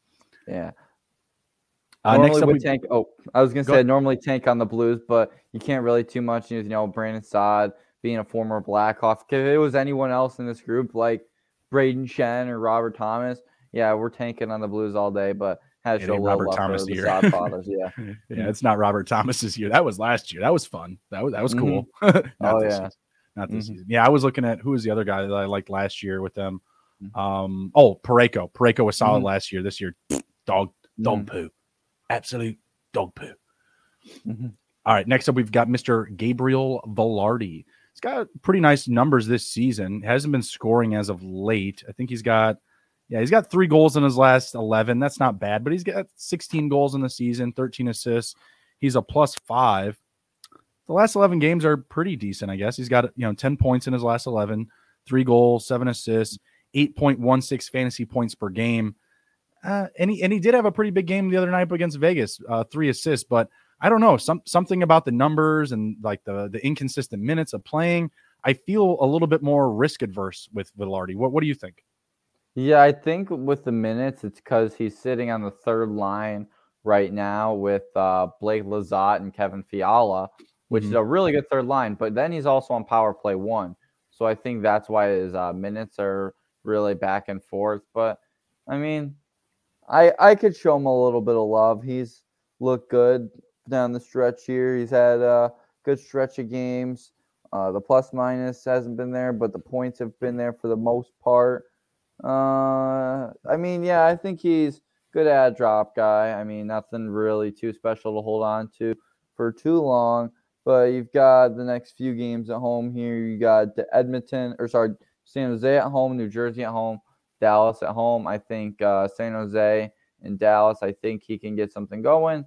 Yeah. Uh, normally would we... tank. Oh, I was gonna Go say ahead. normally tank on the Blues, but you can't really too much. You know, Brandon Saad being a former Blackhawk. If it was anyone else in this group, like Brayden Schenn or Robert Thomas, yeah, we're tanking on the Blues all day. But has Robert Thomas year. Yeah, (laughs) yeah, it's not Robert Thomas's year. That was last year. That was fun. That was that was cool. (laughs) Mm-hmm. oh yeah, season. not this mm-hmm. season. Yeah, I was looking at who was the other guy that I liked last year with them. Mm-hmm. Um, oh, Parayko. Parayko was solid mm-hmm. last year. This year, (sniffs) dog, dog mm-hmm. poo, absolute dog poo. Mm-hmm. All right, next up we've got Mr. Gabriel Vilardi. He's got pretty nice numbers this season. Hasn't been scoring as of late. I think he's got yeah, he's got three goals in his last 11. That's not bad, but he's got 16 goals in the season, 13 assists. He's a plus five. The last 11 games are pretty decent, I guess. He's got, you know, 10 points in his last 11, three goals, seven assists, 8.16 fantasy points per game. Uh, and, he, and he did have a pretty big game the other night against Vegas, uh, three assists. But I don't know, some, something about the numbers and like the, the inconsistent minutes of playing. I feel a little bit more risk adverse with Vilardi. What, what do you think? Yeah, I think with the minutes, it's because he's sitting on the third line right now with uh, Blake Lizotte and Kevin Fiala, which mm-hmm. is a really good third line. But then he's also on power play one, so I think that's why his uh, minutes are really back and forth. But I mean, I I could show him a little bit of love. He's looked good down the stretch here. He's had a good stretch of games. Uh, the plus minus hasn't been there, but the points have been there for the most part. Uh, I mean, yeah, I think he's good ad drop guy. I mean, nothing really too special to hold on to for too long. But you've got the next few games at home here. You got the Edmonton, or sorry, San Jose at home, New Jersey at home, Dallas at home. I think uh, San Jose and Dallas. I think he can get something going.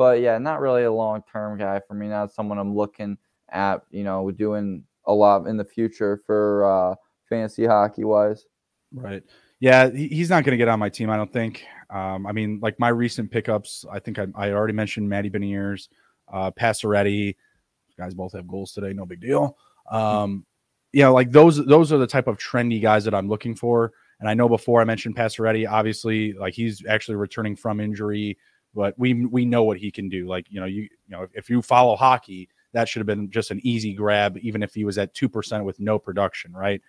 But yeah, not really a long term guy for me. Not someone I'm looking at. You know, doing a lot in the future for uh, fantasy hockey wise. Right. Yeah, he's not going to get on my team. I don't think. Um, I mean, like my recent pickups, I think I, I already mentioned Matty Beniers, uh, Pacioretty. Guys both have goals today. No big deal. Um, you know, like those those are the type of trendy guys that I'm looking for. And I know before I mentioned Pacioretty, obviously, like he's actually returning from injury, but we we know what he can do. Like you know, you you know, if, if you follow hockey, that should have been just an easy grab, even if he was at two percent with no production, right?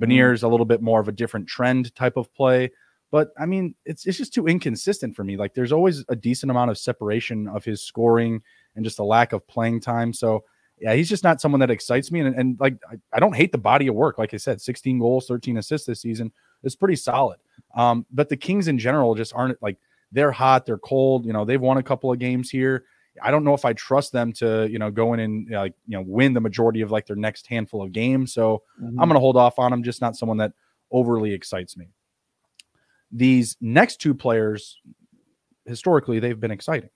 Mm-hmm. Beniers a little bit more of a different trend type of play. But I mean, it's it's just too inconsistent for me. Like there's always a decent amount of separation of his scoring and just a lack of playing time. So yeah, he's just not someone that excites me. And, and like I, I don't hate the body of work. Like I said, 16 goals, 13 assists this season is pretty solid. Um, but the Kings in general just aren't like they're hot, they're cold. You know, they've won a couple of games here. I don't know if I trust them to, you know, go in and like, you know, win the majority of like their next handful of games. So mm-hmm. I'm going to hold off on them. Just not someone that overly excites me. These next two players, historically, they've been exciting,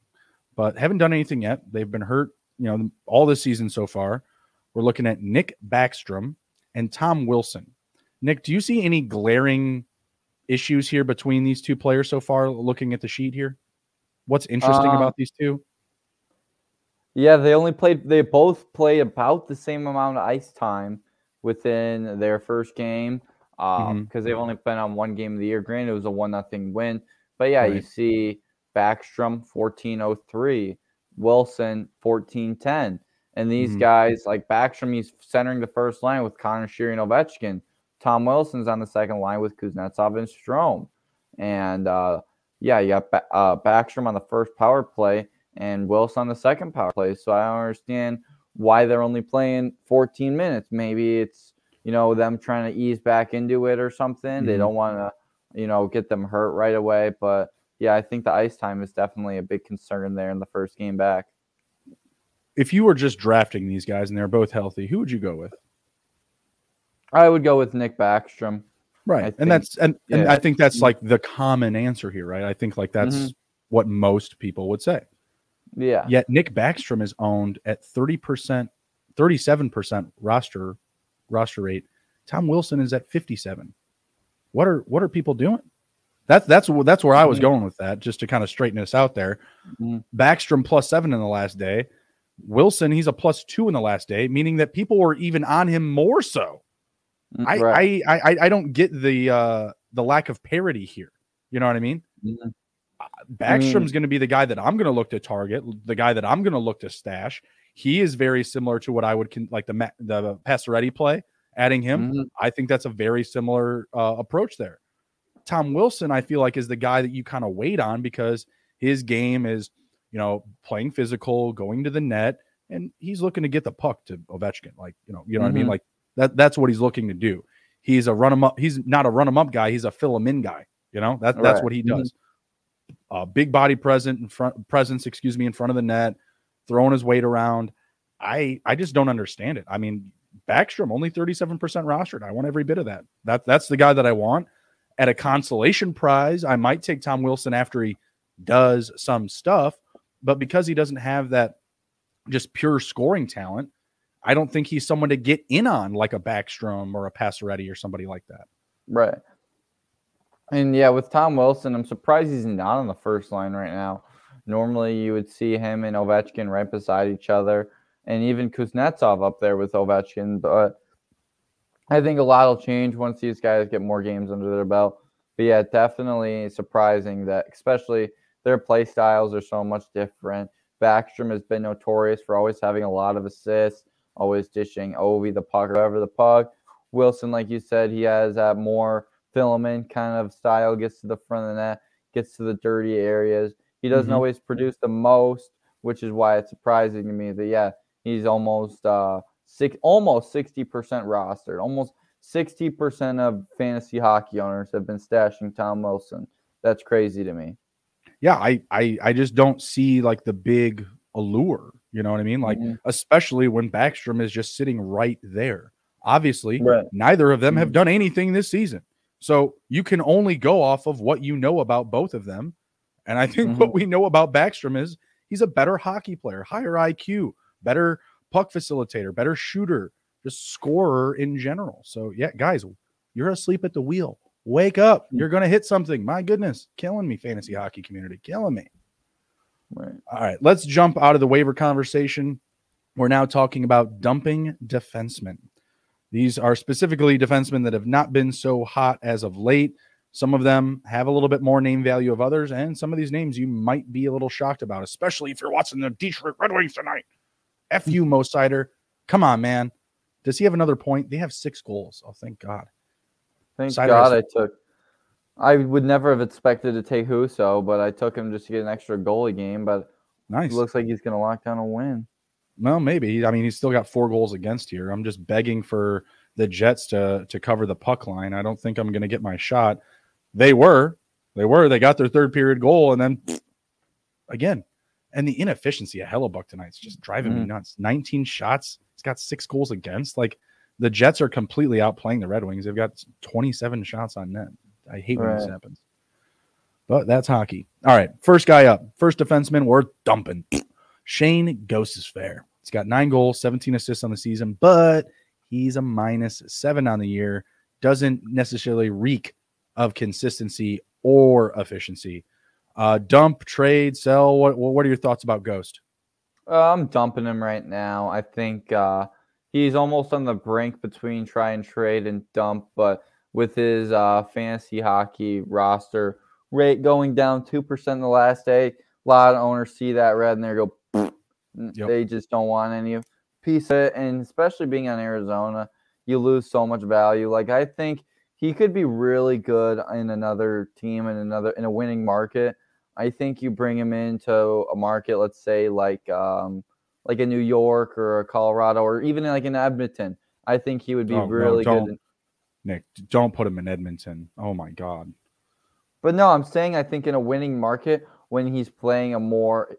but haven't done anything yet. They've been hurt, you know, all this season so far. We're looking at Nick Backstrom and Tom Wilson. Nick, do you see any glaring issues here between these two players so far? Looking at the sheet here, what's interesting uh, about these two? Yeah, they only played. They both play about the same amount of ice time within their first game because um, mm-hmm. they've only been on one game of the year. Granted, it was a one nothing win, but yeah, right. you see Backstrom fourteen oh three, Wilson fourteen ten, and these mm-hmm. guys like Backstrom, he's centering the first line with Conor Sheary and Ovechkin. Tom Wilson's on the second line with Kuznetsov and Strome, and uh, yeah, you got ba- uh, Backstrom on the first power play and Wilson on the second power play. So I don't understand why they're only playing 14 minutes. Maybe it's you know them trying to ease back into it or something. Mm-hmm. They don't want to you know get them hurt right away. But yeah, I think the ice time is definitely a big concern there in the first game back. If you were just drafting these guys and they're both healthy, who would you go with? I would go with Nick Backstrom. Right. and that's and, yeah. and I think that's like the common answer here, right? I think like that's mm-hmm. what most people would say. Yeah. Yet Nick Backstrom is owned at 30%, 37% roster roster rate. Tom Wilson is at 57. What are what are people doing? That's that's that's where I was going with that, just to kind of straighten us out there. Mm-hmm. Backstrom plus seven in the last day. Wilson, he's a plus two in the last day, meaning that people were even on him more so. Mm, right. I, I I I don't get the uh the lack of parity here. You know what I mean? Mm-hmm. Backstrom's mm. going to be the guy that I'm going to look to target, the guy that I'm going to look to stash. He is very similar to what I would con- like the the Pacioretty play. Adding him, mm-hmm. I think that's a very similar uh, approach there. Tom Wilson, I feel like, is the guy that you kind of wait on because his game is, you know, playing physical, going to the net, and he's looking to get the puck to Ovechkin. Like, you know, you know mm-hmm. what I mean? Mm-hmm. Like that that's what he's looking to do. He's a run him up. He's not a run him up guy. He's a fill him in guy. You know, that, that's right. what he mm-hmm. does. Mm-hmm. Uh, big body present in front presence, excuse me, in front of the net, throwing his weight around. I I just don't understand it. I mean, Backstrom only 37% rostered. I want every bit of that. That that's the guy that I want. At a consolation prize, I might take Tom Wilson after he does some stuff, but because he doesn't have that just pure scoring talent, I don't think he's someone to get in on like a Backstrom or a Pacioretty or somebody like that. Right. And yeah, with Tom Wilson, I'm surprised he's not on the first line right now. Normally, you would see him and Ovechkin right beside each other, and even Kuznetsov up there with Ovechkin. But I think a lot will change once these guys get more games under their belt. But yeah, definitely surprising that, especially their play styles are so much different. Backstrom has been notorious for always having a lot of assists, always dishing Ovi the puck or whatever the puck. Wilson, like you said, he has that more filament kind of style, gets to the front of the net, gets to the dirty areas. He doesn't mm-hmm. always produce the most, which is why it's surprising to me that yeah, he's almost uh six almost 60% rostered. Almost 60% of fantasy hockey owners have been stashing Tom Wilson. That's crazy to me. Yeah, I I I just don't see like the big allure. You know what I mean? Like mm-hmm. especially when Backstrom is just sitting right there. Obviously, right. neither of them have mm-hmm. done anything this season. So you can only go off of what you know about both of them. And I think mm-hmm. what we know about Backstrom is he's a better hockey player, higher IQ, better puck facilitator, better shooter, just scorer in general. So yeah, guys, you're asleep at the wheel. Wake up. Mm. You're going to hit something. My goodness, killing me fantasy hockey community, killing me. Right. All right, let's jump out of the waiver conversation. We're now talking about dumping defensemen. These are specifically defensemen that have not been so hot as of late. Some of them have a little bit more name value of others, and some of these names you might be a little shocked about, especially if you're watching the Detroit Red Wings tonight. F you, Mo Seider. Come on, man. Does he have another point? They have six goals. Oh, thank God. Thank Seider God has- I took. I would never have expected to take Husso, but I took him just to get an extra goalie game. But nice. looks like he's going to lock down a win. Well, maybe. I mean, he's still got four goals against here. I'm just begging for the Jets to to cover the puck line. I don't think I'm going to get my shot. They were, they were. They got their third period goal, and then (sniffs) again, and the inefficiency of Hellebuyck tonight is just driving mm-hmm. me nuts. 19 shots. He's got six goals against. Like the Jets are completely outplaying the Red Wings. They've got 27 shots on net. I hate when this happens. But that's hockey. All right, first guy up, first defenseman. We're dumping. Shane Gostisbehere. He's got nine goals, 17 assists on the season, but he's a minus seven on the year. Doesn't necessarily reek of consistency or efficiency. Uh, dump, trade, sell. What what are your thoughts about Ghost? Uh, I'm dumping him right now. I think uh, he's almost on the brink between try and trade and dump, but with his uh, fantasy hockey roster rate going down two percent the last day, a lot of owners see that red and they go, Yep. They just don't want any piece of it. And especially being on Arizona, you lose so much value. Like I think he could be really good in another team in another in a winning market. I think you bring him into a market, let's say like um, like a New York or a Colorado or even like in Edmonton. I think he would be oh, really no, good. Nick, don't put him in Edmonton. Oh my God. But no, I'm saying I think in a winning market when he's playing a more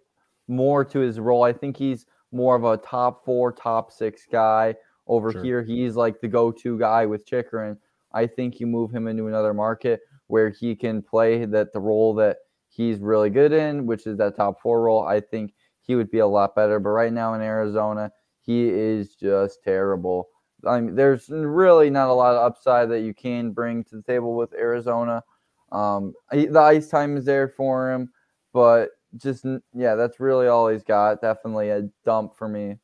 more to his role. I think he's more of a top four, top six guy. Over sure. here, he's like the go-to guy with Chychrun. I think you move him into another market where he can play that the role that he's really good in, which is that top four role. I think he would be a lot better. But right now in Arizona, he is just terrible. I mean, there's really not a lot of upside that you can bring to the table with Arizona. Um, the ice time is there for him, but just yeah, that's really all he's got. Definitely a dump for me.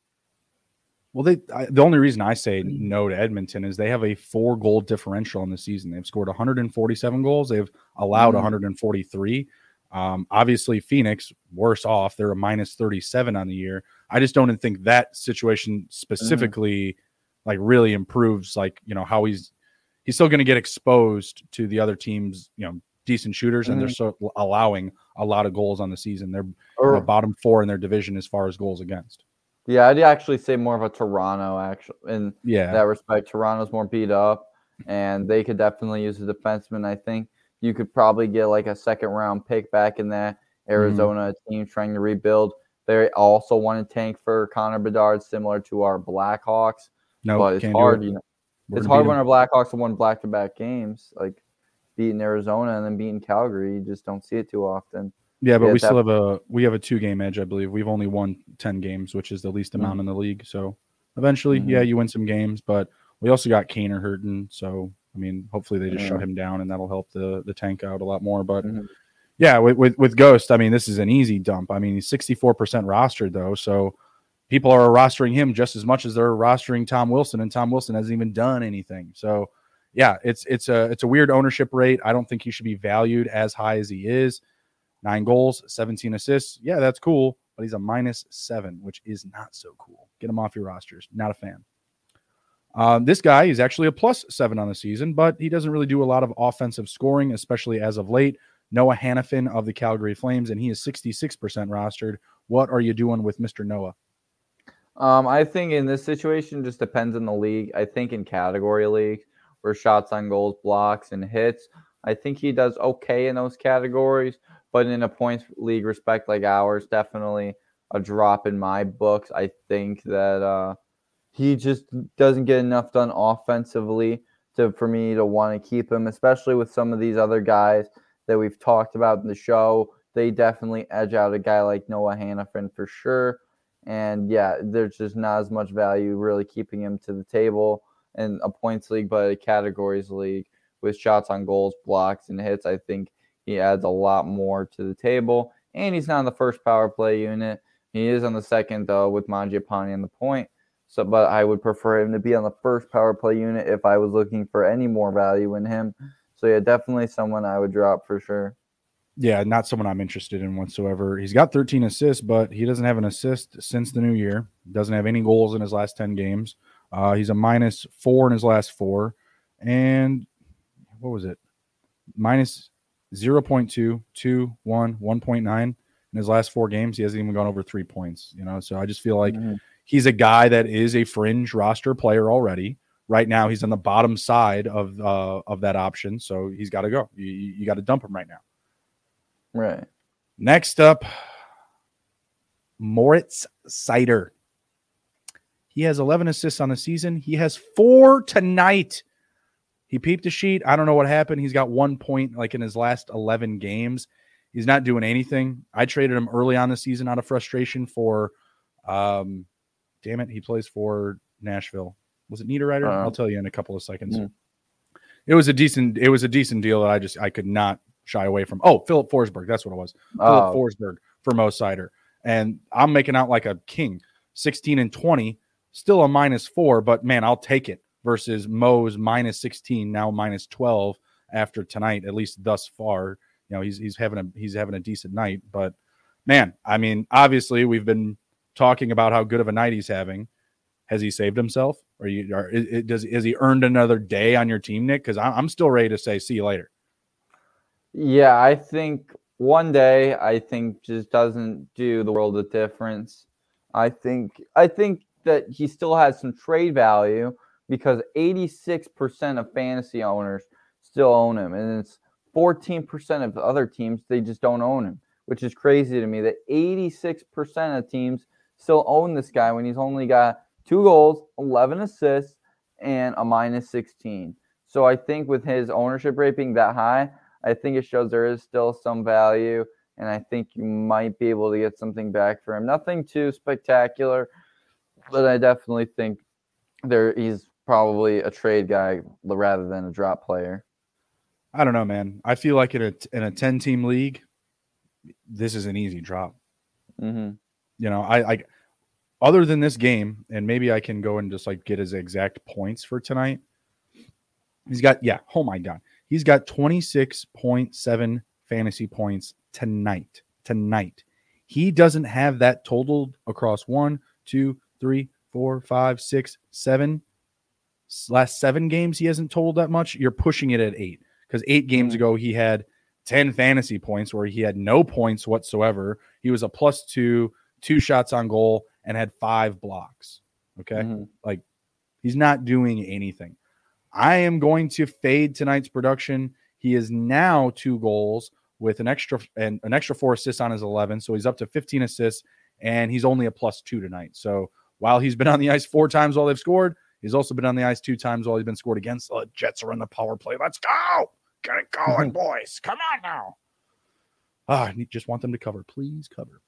Well, they I, the only reason I say no to Edmonton is they have a four goal differential in the season. They've scored 147 goals. They've allowed mm. 143. Um, obviously, Phoenix worse off. They're a minus 37 on the year. I just don't think that situation specifically, mm. Like, really improves. Like, you know, how he's he's still going to get exposed to the other teams. You know, decent shooters, mm. and they're mm-hmm. so allowing a lot of goals on the season. They're or, you know, bottom four in their division as far as goals against. Yeah, I'd actually say more of a Toronto actually in yeah. that respect. Toronto's more beat up, and they could definitely use a defenseman. I think you could probably get like a second round pick back in that mm-hmm. Arizona mm-hmm. team trying to rebuild. They also want to tank for Connor Bedard, similar to our Blackhawks. No, but it's hard. You know, it's hard when our Blackhawks have won back to back games, like beating Arizona and then beating Calgary. You just don't see it too often. Yeah, but yeah, we still have a we have a two game edge, I believe. We've only won ten games, which is the least amount mm-hmm. in the league. So eventually, mm-hmm. yeah, you win some games, but we also got Kaner hurting. So I mean, hopefully they just yeah. shut him down and that'll help the the tank out a lot more. But mm-hmm. yeah, with, with with Ghost, I mean, this is an easy dump. I mean, he's sixty four percent rostered though, so people are rostering him just as much as they're rostering Tom Wilson, and Tom Wilson hasn't even done anything. So yeah, it's it's a it's a weird ownership rate. I don't think he should be valued as high as he is nine goals, 17 assists. Yeah, that's cool, but he's a minus seven, which is not so cool. Get him off your rosters. Not a fan. Uh, this guy is actually a plus seven on the season, but he doesn't really do a lot of offensive scoring, especially as of late. Noah Hanifin of the Calgary Flames, and he is 66% rostered. What are you doing with Mr. Noah? Um, I think in this situation, just depends on the league. I think in category league, where shots on goals, blocks, and hits, I think he does okay in those categories. But in a points league respect like ours, definitely a drop in my books. I think that uh, he just doesn't get enough done offensively to for me to want to keep him, especially with some of these other guys that we've talked about in the show. They definitely edge out a guy like Noah Hanifin for sure. And yeah, there's just not as much value really keeping him to the table in a points league, but a categories league with shots on goals, blocks, and hits. I think he adds a lot more to the table, and he's not on the first power play unit. He is on the second though with Mangiapane on the point. So, but I would prefer him to be on the first power play unit if I was looking for any more value in him. So yeah, definitely someone I would drop for sure. Yeah, not someone I'm interested in whatsoever. He's got 13 assists, but he doesn't have an assist since the new year. Doesn't have any goals in his last 10 games. Uh, he's a minus four in his last four, and what was it? Minus 0.2, 2, 1, 1.9 in his last four games. He hasn't even gone over three points, you know. So I just feel like mm-hmm. he's a guy that is a fringe roster player already. Right now, he's on the bottom side of uh, of that option, so he's got to go. You, you got to dump him right now. Right. Next up, Moritz Seider. He has 11 assists on the season. He has four tonight. He peeped a sheet. I don't know what happened. He's got one point like in his last 11 games. He's not doing anything. I traded him early on the season out of frustration for, um, damn it, he plays for Nashville. Was it Niederreiter? Uh, I'll tell you in a couple of seconds. Mm. It was a decent. It was a decent deal that I just I could not shy away from. Oh, Filip Forsberg. That's what it was. Oh. Filip Forsberg for Mo Seider. And I'm making out like a king. 16 and 20, still a minus four, but man, I'll take it versus Mo's minus 16, now minus 12 after tonight, at least thus far. You know, he's he's having a he's having a decent night. But man, I mean, obviously we've been talking about how good of a night he's having. Has he saved himself? Or you are it, does has he earned another day on your team, Nick? Because I'm still ready to say see you later. Yeah, I think one day I think just doesn't do the world of difference. I think I think that he still has some trade value because 86% of fantasy owners still own him. And it's 14% of other teams, they just don't own him, which is crazy to me that 86% of teams still own this guy when he's only got two goals, 11 assists, and a minus 16. So I think with his ownership rate being that high, I think it shows there is still some value. And I think you might be able to get something back for him. Nothing too spectacular, but I definitely think there he's probably a trade guy rather than a drop player. I don't know, man. I feel like in a in a ten team league, this is an easy drop. Mm-hmm. You know, I, like other than this game, and maybe I can go and just like get his exact points for tonight. He's got yeah, oh my god. He's got 26.7 fantasy points tonight. Tonight. He doesn't have that totaled across one, two, three, four, five, six, seven. Last seven games, he hasn't totaled that much. You're pushing it at eight because eight games ago, he had 10 fantasy points where he had no points whatsoever. He was a plus two, two shots on goal, and had five blocks. Okay. Mm-hmm. Like he's not doing anything. I am going to fade tonight's production. He is now two goals with an extra and an extra four assists on his 11. So he's up to 15 assists and he's only a plus two tonight. So while he's been on the ice four times while they've scored, he's also been on the ice two times while he's been scored against. The Jets are on the power play. Let's go. Get it going, (laughs) boys. Come on now. Ah, I just want them to cover. Please cover.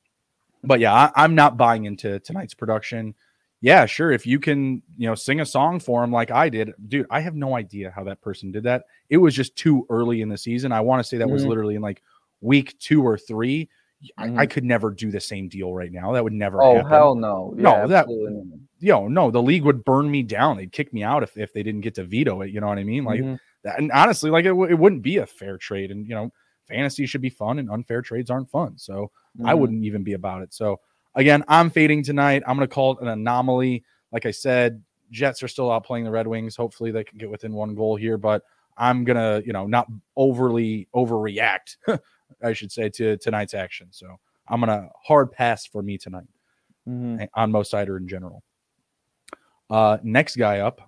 But yeah, I, I'm not buying into tonight's production yeah, sure. If you can, you know, sing a song for him like I did, dude, I have no idea how that person did that. It was just too early in the season. I want to say that mm-hmm. was literally in like week two or 3 mm-hmm. I, I, mm-hmm. could never do the same deal right now. That would never. Oh happen. hell no! Yeah, no, that you know, no, the league would burn me down. They'd kick me out if, if they didn't get to veto it. You know what I mean? Like, mm-hmm. that, and honestly, like it, w- it wouldn't be a fair trade. And you know, fantasy should be fun, and unfair trades aren't fun. So I Mm-hmm. wouldn't even be about it. So again, I'm fading tonight. I'm going to call it an anomaly. Like I said, Jets are still out playing the Red Wings. Hopefully they can get within one goal here, but I'm gonna, you know, not overly overreact, (laughs) I should say, to tonight's action. So I'm gonna hard pass for me tonight Mhm. on Mo Seider in general. Uh, next guy up,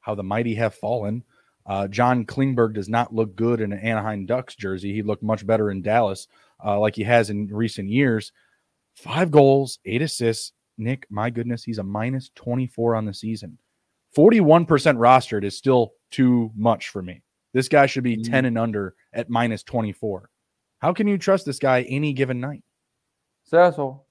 how the mighty have fallen. Uh, John Klingberg does not look good in an Anaheim Ducks jersey. He looked much better in Dallas, uh, like he has in recent years. Five goals, eight assists. Nick, my goodness, he's a minus 24 on the season. 41% rostered is still too much for me. This guy should be Mhm. 10 and under at minus 24. How can you trust this guy any given night? Cecil,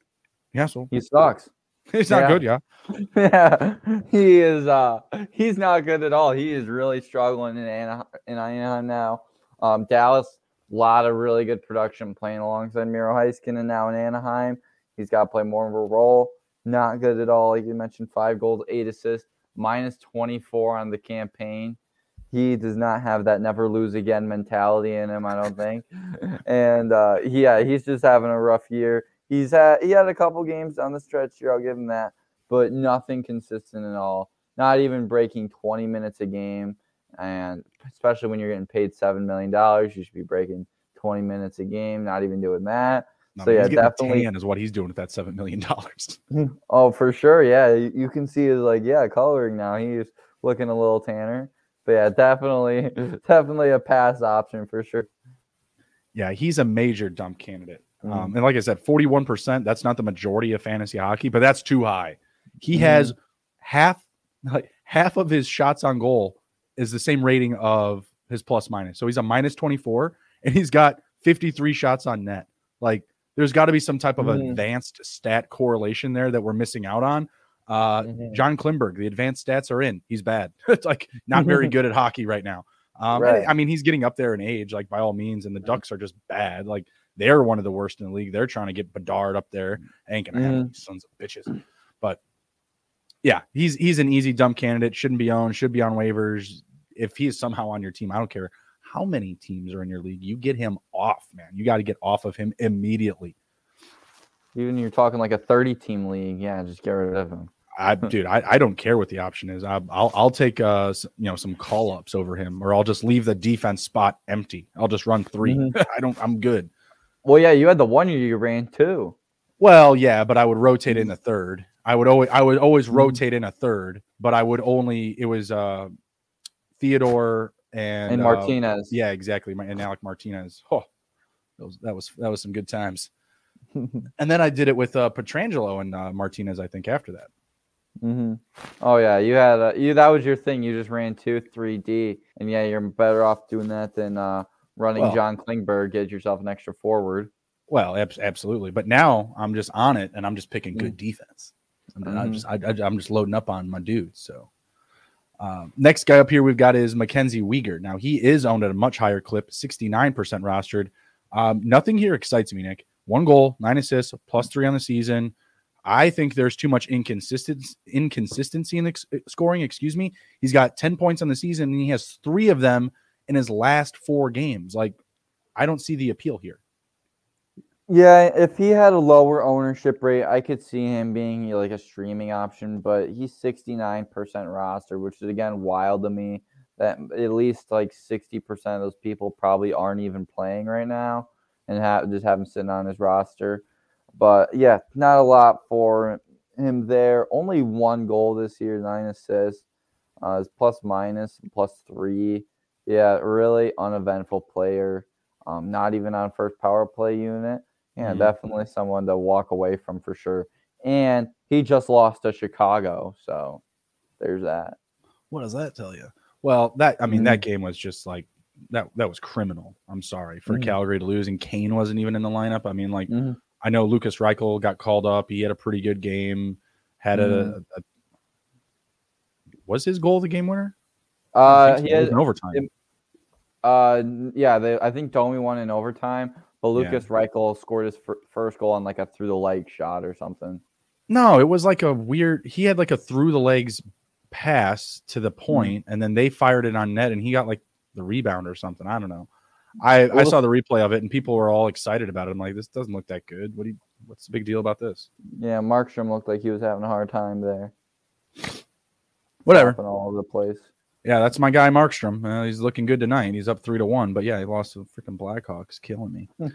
Yeah, so he sucks. (laughs) not Yeah. good, yeah. (laughs) yeah, he is. Uh, he's not good at all. He is really struggling in Anaheim, in Anaheim now. Um, Dallas, a lot of really good production playing alongside Miro Heiskanen now in Anaheim. He's got to play more of a role. Not good at all. Like you mentioned, five goals, eight assists, minus 24 on the campaign. He does not have that never lose again mentality in him, I don't think. (laughs) and uh, yeah, he's just having a rough year. He's had he had a couple games on the stretch here. I'll give him that, but nothing consistent at all. Not even breaking 20 minutes a game, and especially when you're getting paid seven million dollars, you should be breaking 20 minutes a game. Not even doing that. No, So, yeah, definitely- is what he's doing with that seven million dollars. (laughs) Oh, for sure. Yeah, you, can see his like yeah coloring now. He's looking a little tanner. But yeah, definitely, (laughs) definitely a pass option for sure. Yeah, he's a major dump candidate. Mm. Um, and like I said, forty-one percent. That's not the majority of fantasy hockey, but that's too high. He Mhm. has half, like half of his shots on goal is the same rating of his plus minus. So he's a minus twenty-four, and he's got fifty-three shots on net. Like, there's got to be some type of Mhm. advanced stat correlation there that we're missing out on. Uh, Mhm. John Klingberg, the advanced stats are in. He's bad. (laughs) it's like not very (laughs) good at hockey right now. Um, Right. I mean, he's getting up there in age, like by all means, and the Ducks are just bad. Like they're one of the worst in the league. They're trying to get Bedard up there. Ain't gonna happen, these sons of bitches. But yeah, he's he's an easy dump candidate. Shouldn't be owned. Should be on waivers. If he is somehow on your team, I don't care how many teams are in your league. You get him off, man. You got to get off of him immediately. Even you're talking like a 30 team league, yeah, just get rid of him. I, (laughs) dude, I, I don't care what the option is. I, I'll I'll take uh you know some call ups over him, or I'll just leave the defense spot empty. I'll just run 3 Mhm. I don't. I'm good. Well, yeah, you had the one year you ran too. Well, yeah, but I would rotate in the third. I would always I would always Mhm. rotate in a third, but I would only it was uh Theodore and, And uh, Martinez. yeah, exactly. My and Alec Martinez. Oh, that was that was that was some good times. (laughs) And then I did it with uh Pietrangelo and uh, Martinez. I think after that. Mm-hmm. Oh yeah, you had a, you that was your thing. You just ran two, three D, and yeah, you're better off doing that than uh, running Well- John Klingberg. Get yourself an extra forward. Well, abs- absolutely. But now I'm just on it, and I'm just picking good defense. And then I Mhm. just I, I, I'm just loading up on my dudes. So um, next guy up here we've got is Mackenzie Weegar. Now he is owned at a much higher clip, 69% rostered. Um, nothing here excites me, Nick. one goal, nine assists, plus three on the season. I think there's too much inconsistency inconsistency in the ex- scoring. Excuse me. He's got 10 points on the season and he has three of them in his last four games. Like, I don't see the appeal here. Yeah, if he had a lower ownership rate, I could see him being like a streaming option, but he's 69% roster, which is again wild to me. That at least like 60% of those people probably aren't even playing right now and have just have him sitting on his roster. But yeah, not a lot for him there. Only one goal this year, nine assists. Uh, is plus minus plus three. Yeah, really uneventful player. Um, not even on first power play unit. Yeah, mm-hmm. definitely someone to walk away from for sure. And he just lost to Chicago, so there's that. What does that tell you? Well, that I mean, mm-hmm. that game was just like that. That was criminal. I'm sorry for mm-hmm. Calgary to lose, and Kane wasn't even in the lineup. I mean, like mm-hmm. I know Lukas Reichel got called up. He had a pretty good game. Had a, mm-hmm. a, was his goal the game winner? Uh, he had overtime. uh, yeah, they, I think Domi won in overtime. But Lukas yeah. Reichel scored his f- first goal on like a through the leg shot or something. No, it was like a weird. He had like a through the legs pass to the hmm. point, mm-hmm. and then they fired it on net, and he got like the rebound or something. I don't know. I well, I saw the replay of it, and people were all excited about it. I'm like, this doesn't look that good. What do you, What's the big deal about this? Yeah, Markstrom looked like he was having a hard time there. Whatever. All over the place. Yeah, that's my guy Markstrom. Uh, he's looking good tonight. He's up three to one, but yeah, he lost to the freaking Blackhawks, killing me. Hmm.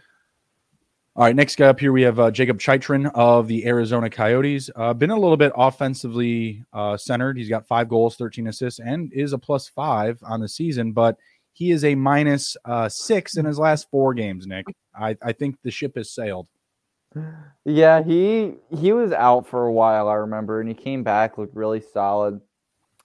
All right, next guy up here we have uh, Jakob Chychrun of the Arizona Coyotes. Uh, been a little bit offensively uh, centered. He's got five goals, thirteen assists, and is a plus five on the season. But he is a minus, uh, six in his last four games. Nick, I, I think the ship has sailed. Yeah, he he was out for a while. I remember, and he came back, looked really solid.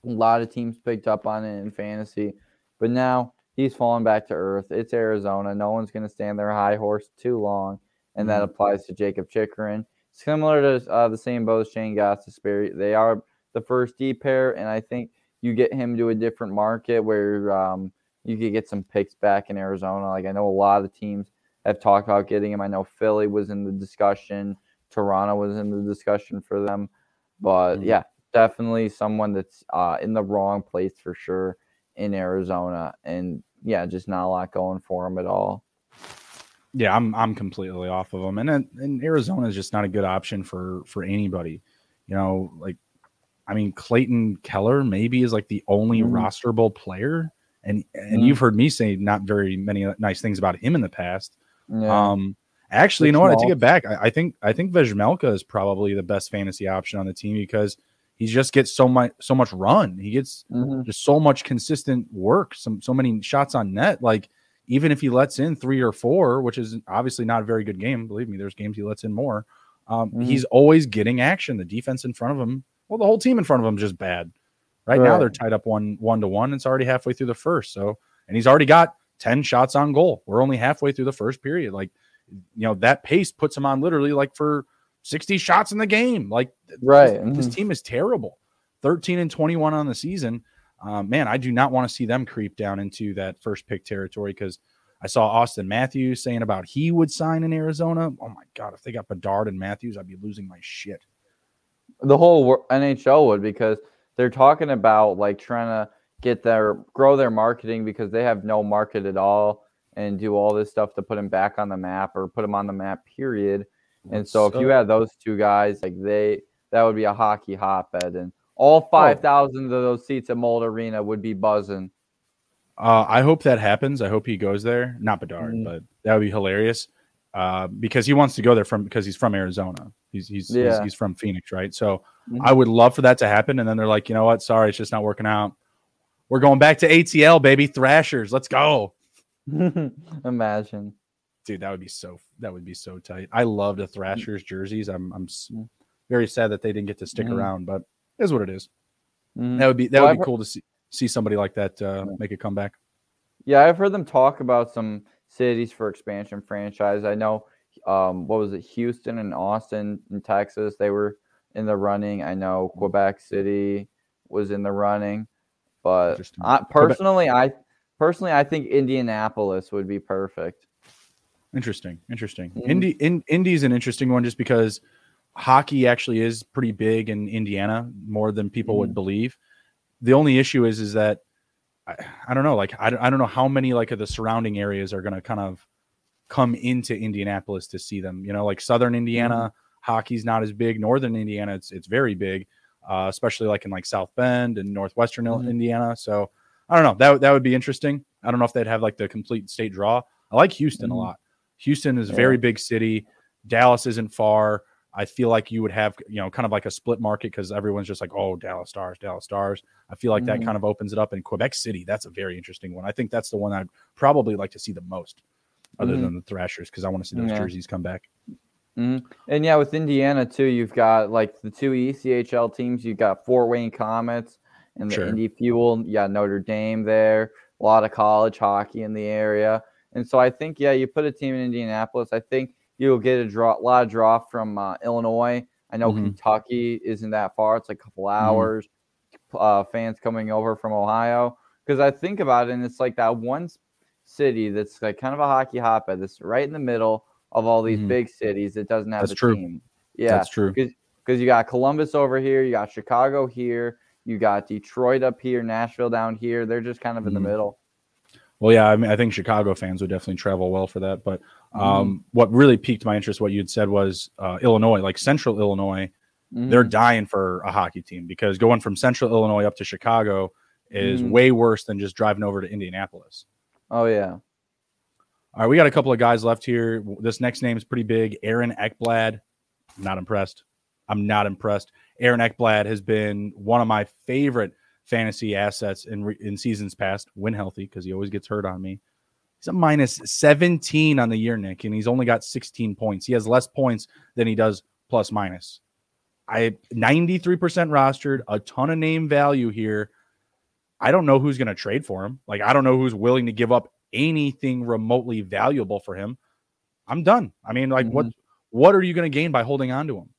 A lot of teams picked up on it in fantasy, but now he's fallen back to earth. It's Arizona. No one's going to stand their high horse too long, and mm-hmm. that applies to Jakob Chychrun. Similar to uh, the same boat as Shane Gostisbehere, they are the first D pair, and I think you get him to a different market where um, you could get some picks back in Arizona. Like I know a lot of teams have talked about getting him. I know Philly was in the discussion, Toronto was in the discussion for them, but mm-hmm. yeah, definitely someone that's uh, in the wrong place for sure in Arizona, and yeah, just not a lot going for him at all. Yeah, I'm I'm completely off of him, and and Arizona is just not a good option for for anybody. You know, like I mean, Clayton Keller maybe is like the only mm. rosterable player, and and mm. you've heard me say not very many nice things about him in the past. Yeah. Um, actually, you know what? I take it back. I, I think I think Vejmelka is probably the best fantasy option on the team because he just gets so much so much run. He gets mm-hmm. just so much consistent work, some so many shots on net. Like even if he lets in three or four, which is obviously not a very good game. Believe me, there's games he lets in more. Um, mm-hmm. He's always getting action. The defense in front of him, well, the whole team in front of him is just bad. Right, right now they're tied up one one to one. It's already halfway through the first. So and he's already got 10 shots on goal. We're only halfway through the first period. Like, you know, that pace puts him on literally like for 60 shots in the game. Like, right. This, mm-hmm. this team is terrible. 13 and 21 on the season. Um, man, I do not want to see them creep down into that first pick territory because I saw Auston Matthews saying about he would sign in Arizona. Oh my God, if they got Bedard and Matthews, I'd be losing my shit. The whole NHL would because they're talking about like trying to get their grow their marketing because they have no market at all and do all this stuff to put them back on the map or put them on the map period and so, if you had those two guys like they that would be a hockey hotbed and all 5000 oh. of those seats at Mullet Arena would be buzzing uh, I hope that happens. I hope he goes there. Not Bedard, mm-hmm. but that would be hilarious. Uh, because he wants to go there from because he's from Arizona. He's he's yeah. he's, he's, from Phoenix, right? So mm-hmm. I would love for that to happen. And then they're like, you know what? Sorry, it's just not working out. We're going back to ATL, baby. Thrashers. Let's go. (laughs) Imagine. Dude, that would be so that would be so tight. I love the Thrashers jerseys. I'm I'm mm. very sad that they didn't get to stick mm. around, but it is what it is. Mm. That would be that well, would be I've cool heard, to see see somebody like that uh, make a comeback. Yeah, I've heard them talk about some cities for expansion franchise. I know um, what was it, Houston and Austin in Texas, they were in the running. I know mm. Quebec City was in the running. But I, personally, I personally I think Indianapolis would be perfect. Interesting. Interesting. Mm-hmm. Indy in, Indy's an interesting one just because hockey actually is pretty big in Indiana more than people mm-hmm. would believe. The only issue is is that I, I don't know, like I, I don't know how many like of the surrounding areas are going to kind of come into Indianapolis to see them. You know, like Southern Indiana mm-hmm. hockey's not as big. Northern Indiana, it's it's very big, uh, especially like in like South Bend and Northwestern mm-hmm. Indiana. So I don't know. That that would be interesting. I don't know if they'd have like the complete state draw. I like Houston mm-hmm. a lot. Houston is a very big city. Dallas isn't far. I feel like you would have, you know, kind of like a split market because everyone's just like, oh, Dallas Stars, Dallas Stars. I feel like mm-hmm. that kind of opens it up. In Quebec City, that's a very interesting one. I think that's the one I'd probably like to see the most, other mm-hmm. than the Thrashers, because I want to see those yeah. jerseys come back. Mm-hmm. And yeah, with Indiana too, you've got like the two ECHL teams. You've got Fort Wayne Komets and the sure. Indy Fuel. Yeah, Notre Dame there. A lot of college hockey in the area. And so I think, yeah, you put a team in Indianapolis. I think you'll get a draw, a lot of draw from uh, Illinois. I know mm-hmm. Kentucky isn't that far; it's like a couple mm-hmm. hours. Mm-hmm. Uh, fans coming over from Ohio because I think about it, and it's like that one city that's like kind of a hockey hotbed. That's right in the middle of all these mm-hmm. big cities. It doesn't have that's the true. team. Yeah, that's true. Because you got Columbus over here, you got Chicago here, you got Detroit up here, Nashville down here. They're just kind of in the mm-hmm. middle. Well, yeah, I mean, I think Chicago fans would definitely travel well for that. But um, mm-hmm. what really piqued my interest, what you had said, was uh, Illinois, like Central Illinois. Mm-hmm. They're dying for a hockey team because going from Central Illinois up to Chicago is mm-hmm. way worse than just driving over to Indianapolis. Oh yeah. All right, we got a couple of guys left here. This next name is pretty big. Aaron Ekblad. not impressed. I'm not impressed. Aaron Ekblad has been one of my favorite fantasy assets in in seasons past when healthy because he always gets hurt on me. He's a minus 17 on the year, Nick, and he's only got 16 points. He has less points than he does plus minus. I 93% rostered, a ton of name value here. I don't know who's going to trade for him. Like I don't know who's willing to give up anything remotely valuable for him. I'm done. I mean, like mm-hmm. what what are you going to gain by holding on to him?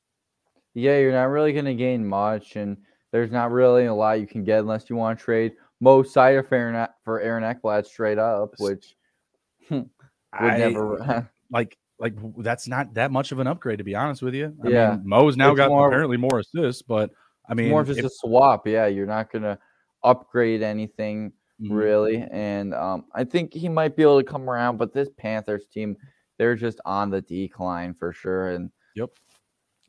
Yeah, you're not really going to gain much and there's not really a lot you can get unless you want to trade Mo Seider for Aaron, for Aaron Ekblad straight up, which (laughs) would I, never (laughs) like like that's not that much of an upgrade to be honest with you. I yeah, mean, Mo's now it's got more, apparently more assists, but I mean, more just if, a swap. Yeah, you're not gonna upgrade anything mm-hmm. really, and um, I think he might be able to come around. But this Panthers team, they're just on the decline for sure, and yep,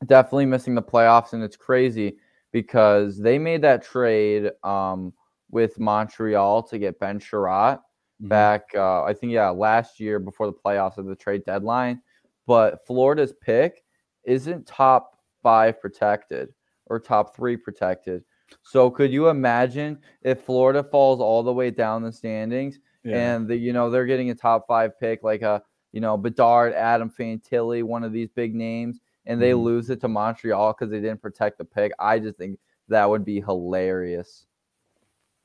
definitely missing the playoffs. And it's crazy because they made that trade um, with Montreal to get Ben Chiarot mm-hmm. back. Uh, I think yeah, last year before the playoffs of the trade deadline. But Florida's pick isn't top five protected or top three protected. So could you imagine if Florida falls all the way down the standings yeah. and the, you know they're getting a top five pick like a you know Bedard, Adam Fantilli, one of these big names, and they mm-hmm. lose it to Montreal because they didn't protect the pick, I just think that would be hilarious.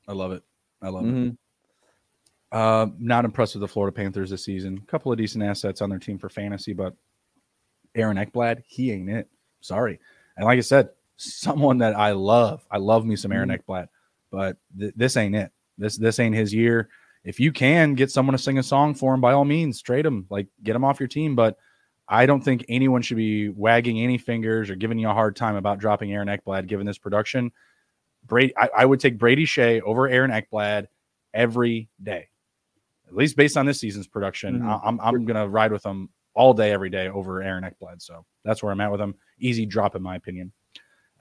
I love it. I love mm-hmm. it. Uh, not impressed with the Florida Panthers this season. A couple of decent assets on their team for fantasy, but Aaron Ekblad, he ain't it. Sorry. And like I said, someone that I love. I love me some Aaron mm-hmm. Ekblad, but th- this ain't it. This this ain't his year. If you can get someone to sing a song for him, by all means, trade him. Like get him off your team. But I don't think anyone should be wagging any fingers or giving you a hard time about dropping Aaron Ekblad given this production. Brady, I, I would take Brady Skjei over Aaron Ekblad every day, at least based on this season's production. Mm-hmm. I'm, I'm going to ride with him all day, every day over Aaron Ekblad. So that's where I'm at with him. Easy drop, in my opinion.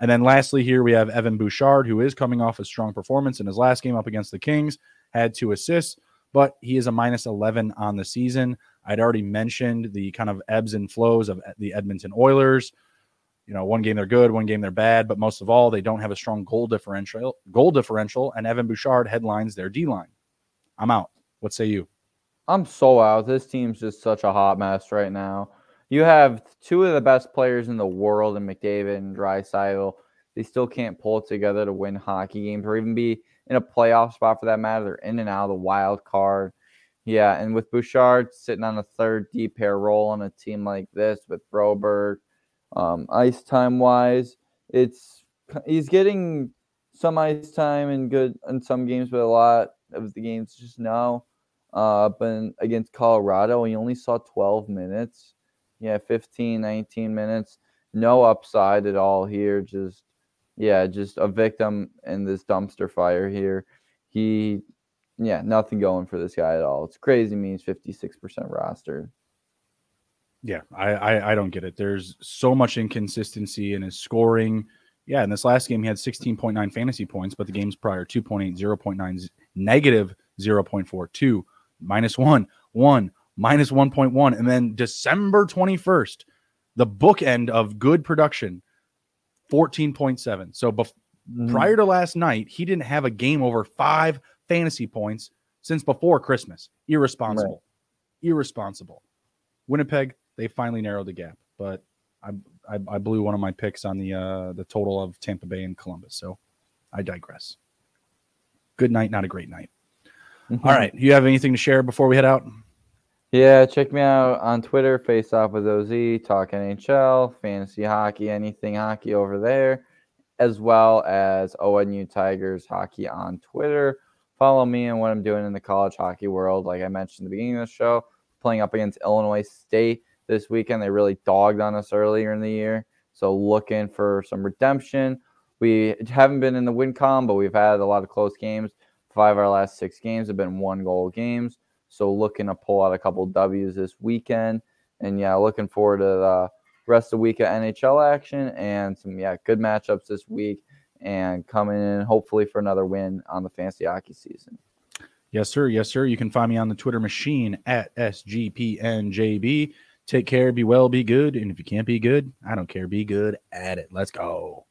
And then lastly, here we have Evan Bouchard, who is coming off a strong performance in his last game up against the Kings, had two assists, but he is a minus 11 on the season. I'd already mentioned the kind of ebbs and flows of the Edmonton Oilers. You know, one game they're good, one game they're bad, but most of all, they don't have a strong goal differential. Goal differential, and Evan Bouchard headlines their D line. I'm out. What say you? I'm so out. This team's just such a hot mess right now. You have two of the best players in the world in McDavid and Draisaitl. They still can't pull it together to win hockey games or even be in a playoff spot for that matter. They're in and out of the wild card. Yeah, and with Bouchard sitting on a third D pair role on a team like this with Broberg, um, ice time wise, it's he's getting some ice time and good in some games, but a lot of the games just no. uh, but against Colorado, he only saw 12 minutes. Yeah, 15, 19 minutes. No upside at all here. Just, yeah, just a victim in this dumpster fire here. He, yeah, nothing going for this guy at all. It's crazy. Means 56% roster. Yeah, I, I, I don't get it. There's so much inconsistency in his scoring. Yeah, in this last game, he had 16.9 fantasy points, but the games prior 2.8, 0.9, negative 0.42, minus one, one, minus 1.1. And then December 21st, the bookend of good production, 14.7. So bef- mm. prior to last night, he didn't have a game over five fantasy points since before Christmas. Irresponsible. Right. Irresponsible. Winnipeg, they finally narrowed the gap, but I, I, I blew one of my picks on the uh, the total of Tampa Bay and Columbus. So I digress. Good night, not a great night. Mm-hmm. All right. You have anything to share before we head out? Yeah, check me out on Twitter, Face Off with OZ, Talk NHL, Fantasy Hockey, anything hockey over there, as well as ONU Tigers Hockey on Twitter. Follow me and what I'm doing in the college hockey world. Like I mentioned at the beginning of the show, playing up against Illinois State this weekend. They really dogged on us earlier in the year. So looking for some redemption. We haven't been in the win column, but we've had a lot of close games. Five of our last six games have been one goal games. So looking to pull out a couple W's this weekend. And yeah, looking forward to the rest of the week of NHL action and some yeah good matchups this week and coming in hopefully for another win on the fantasy hockey season. Yes, sir. Yes, sir. You can find me on the Twitter machine at SGPNJB. Take care, be well, be good. And if you can't be good, I don't care. Be good at it. Let's go.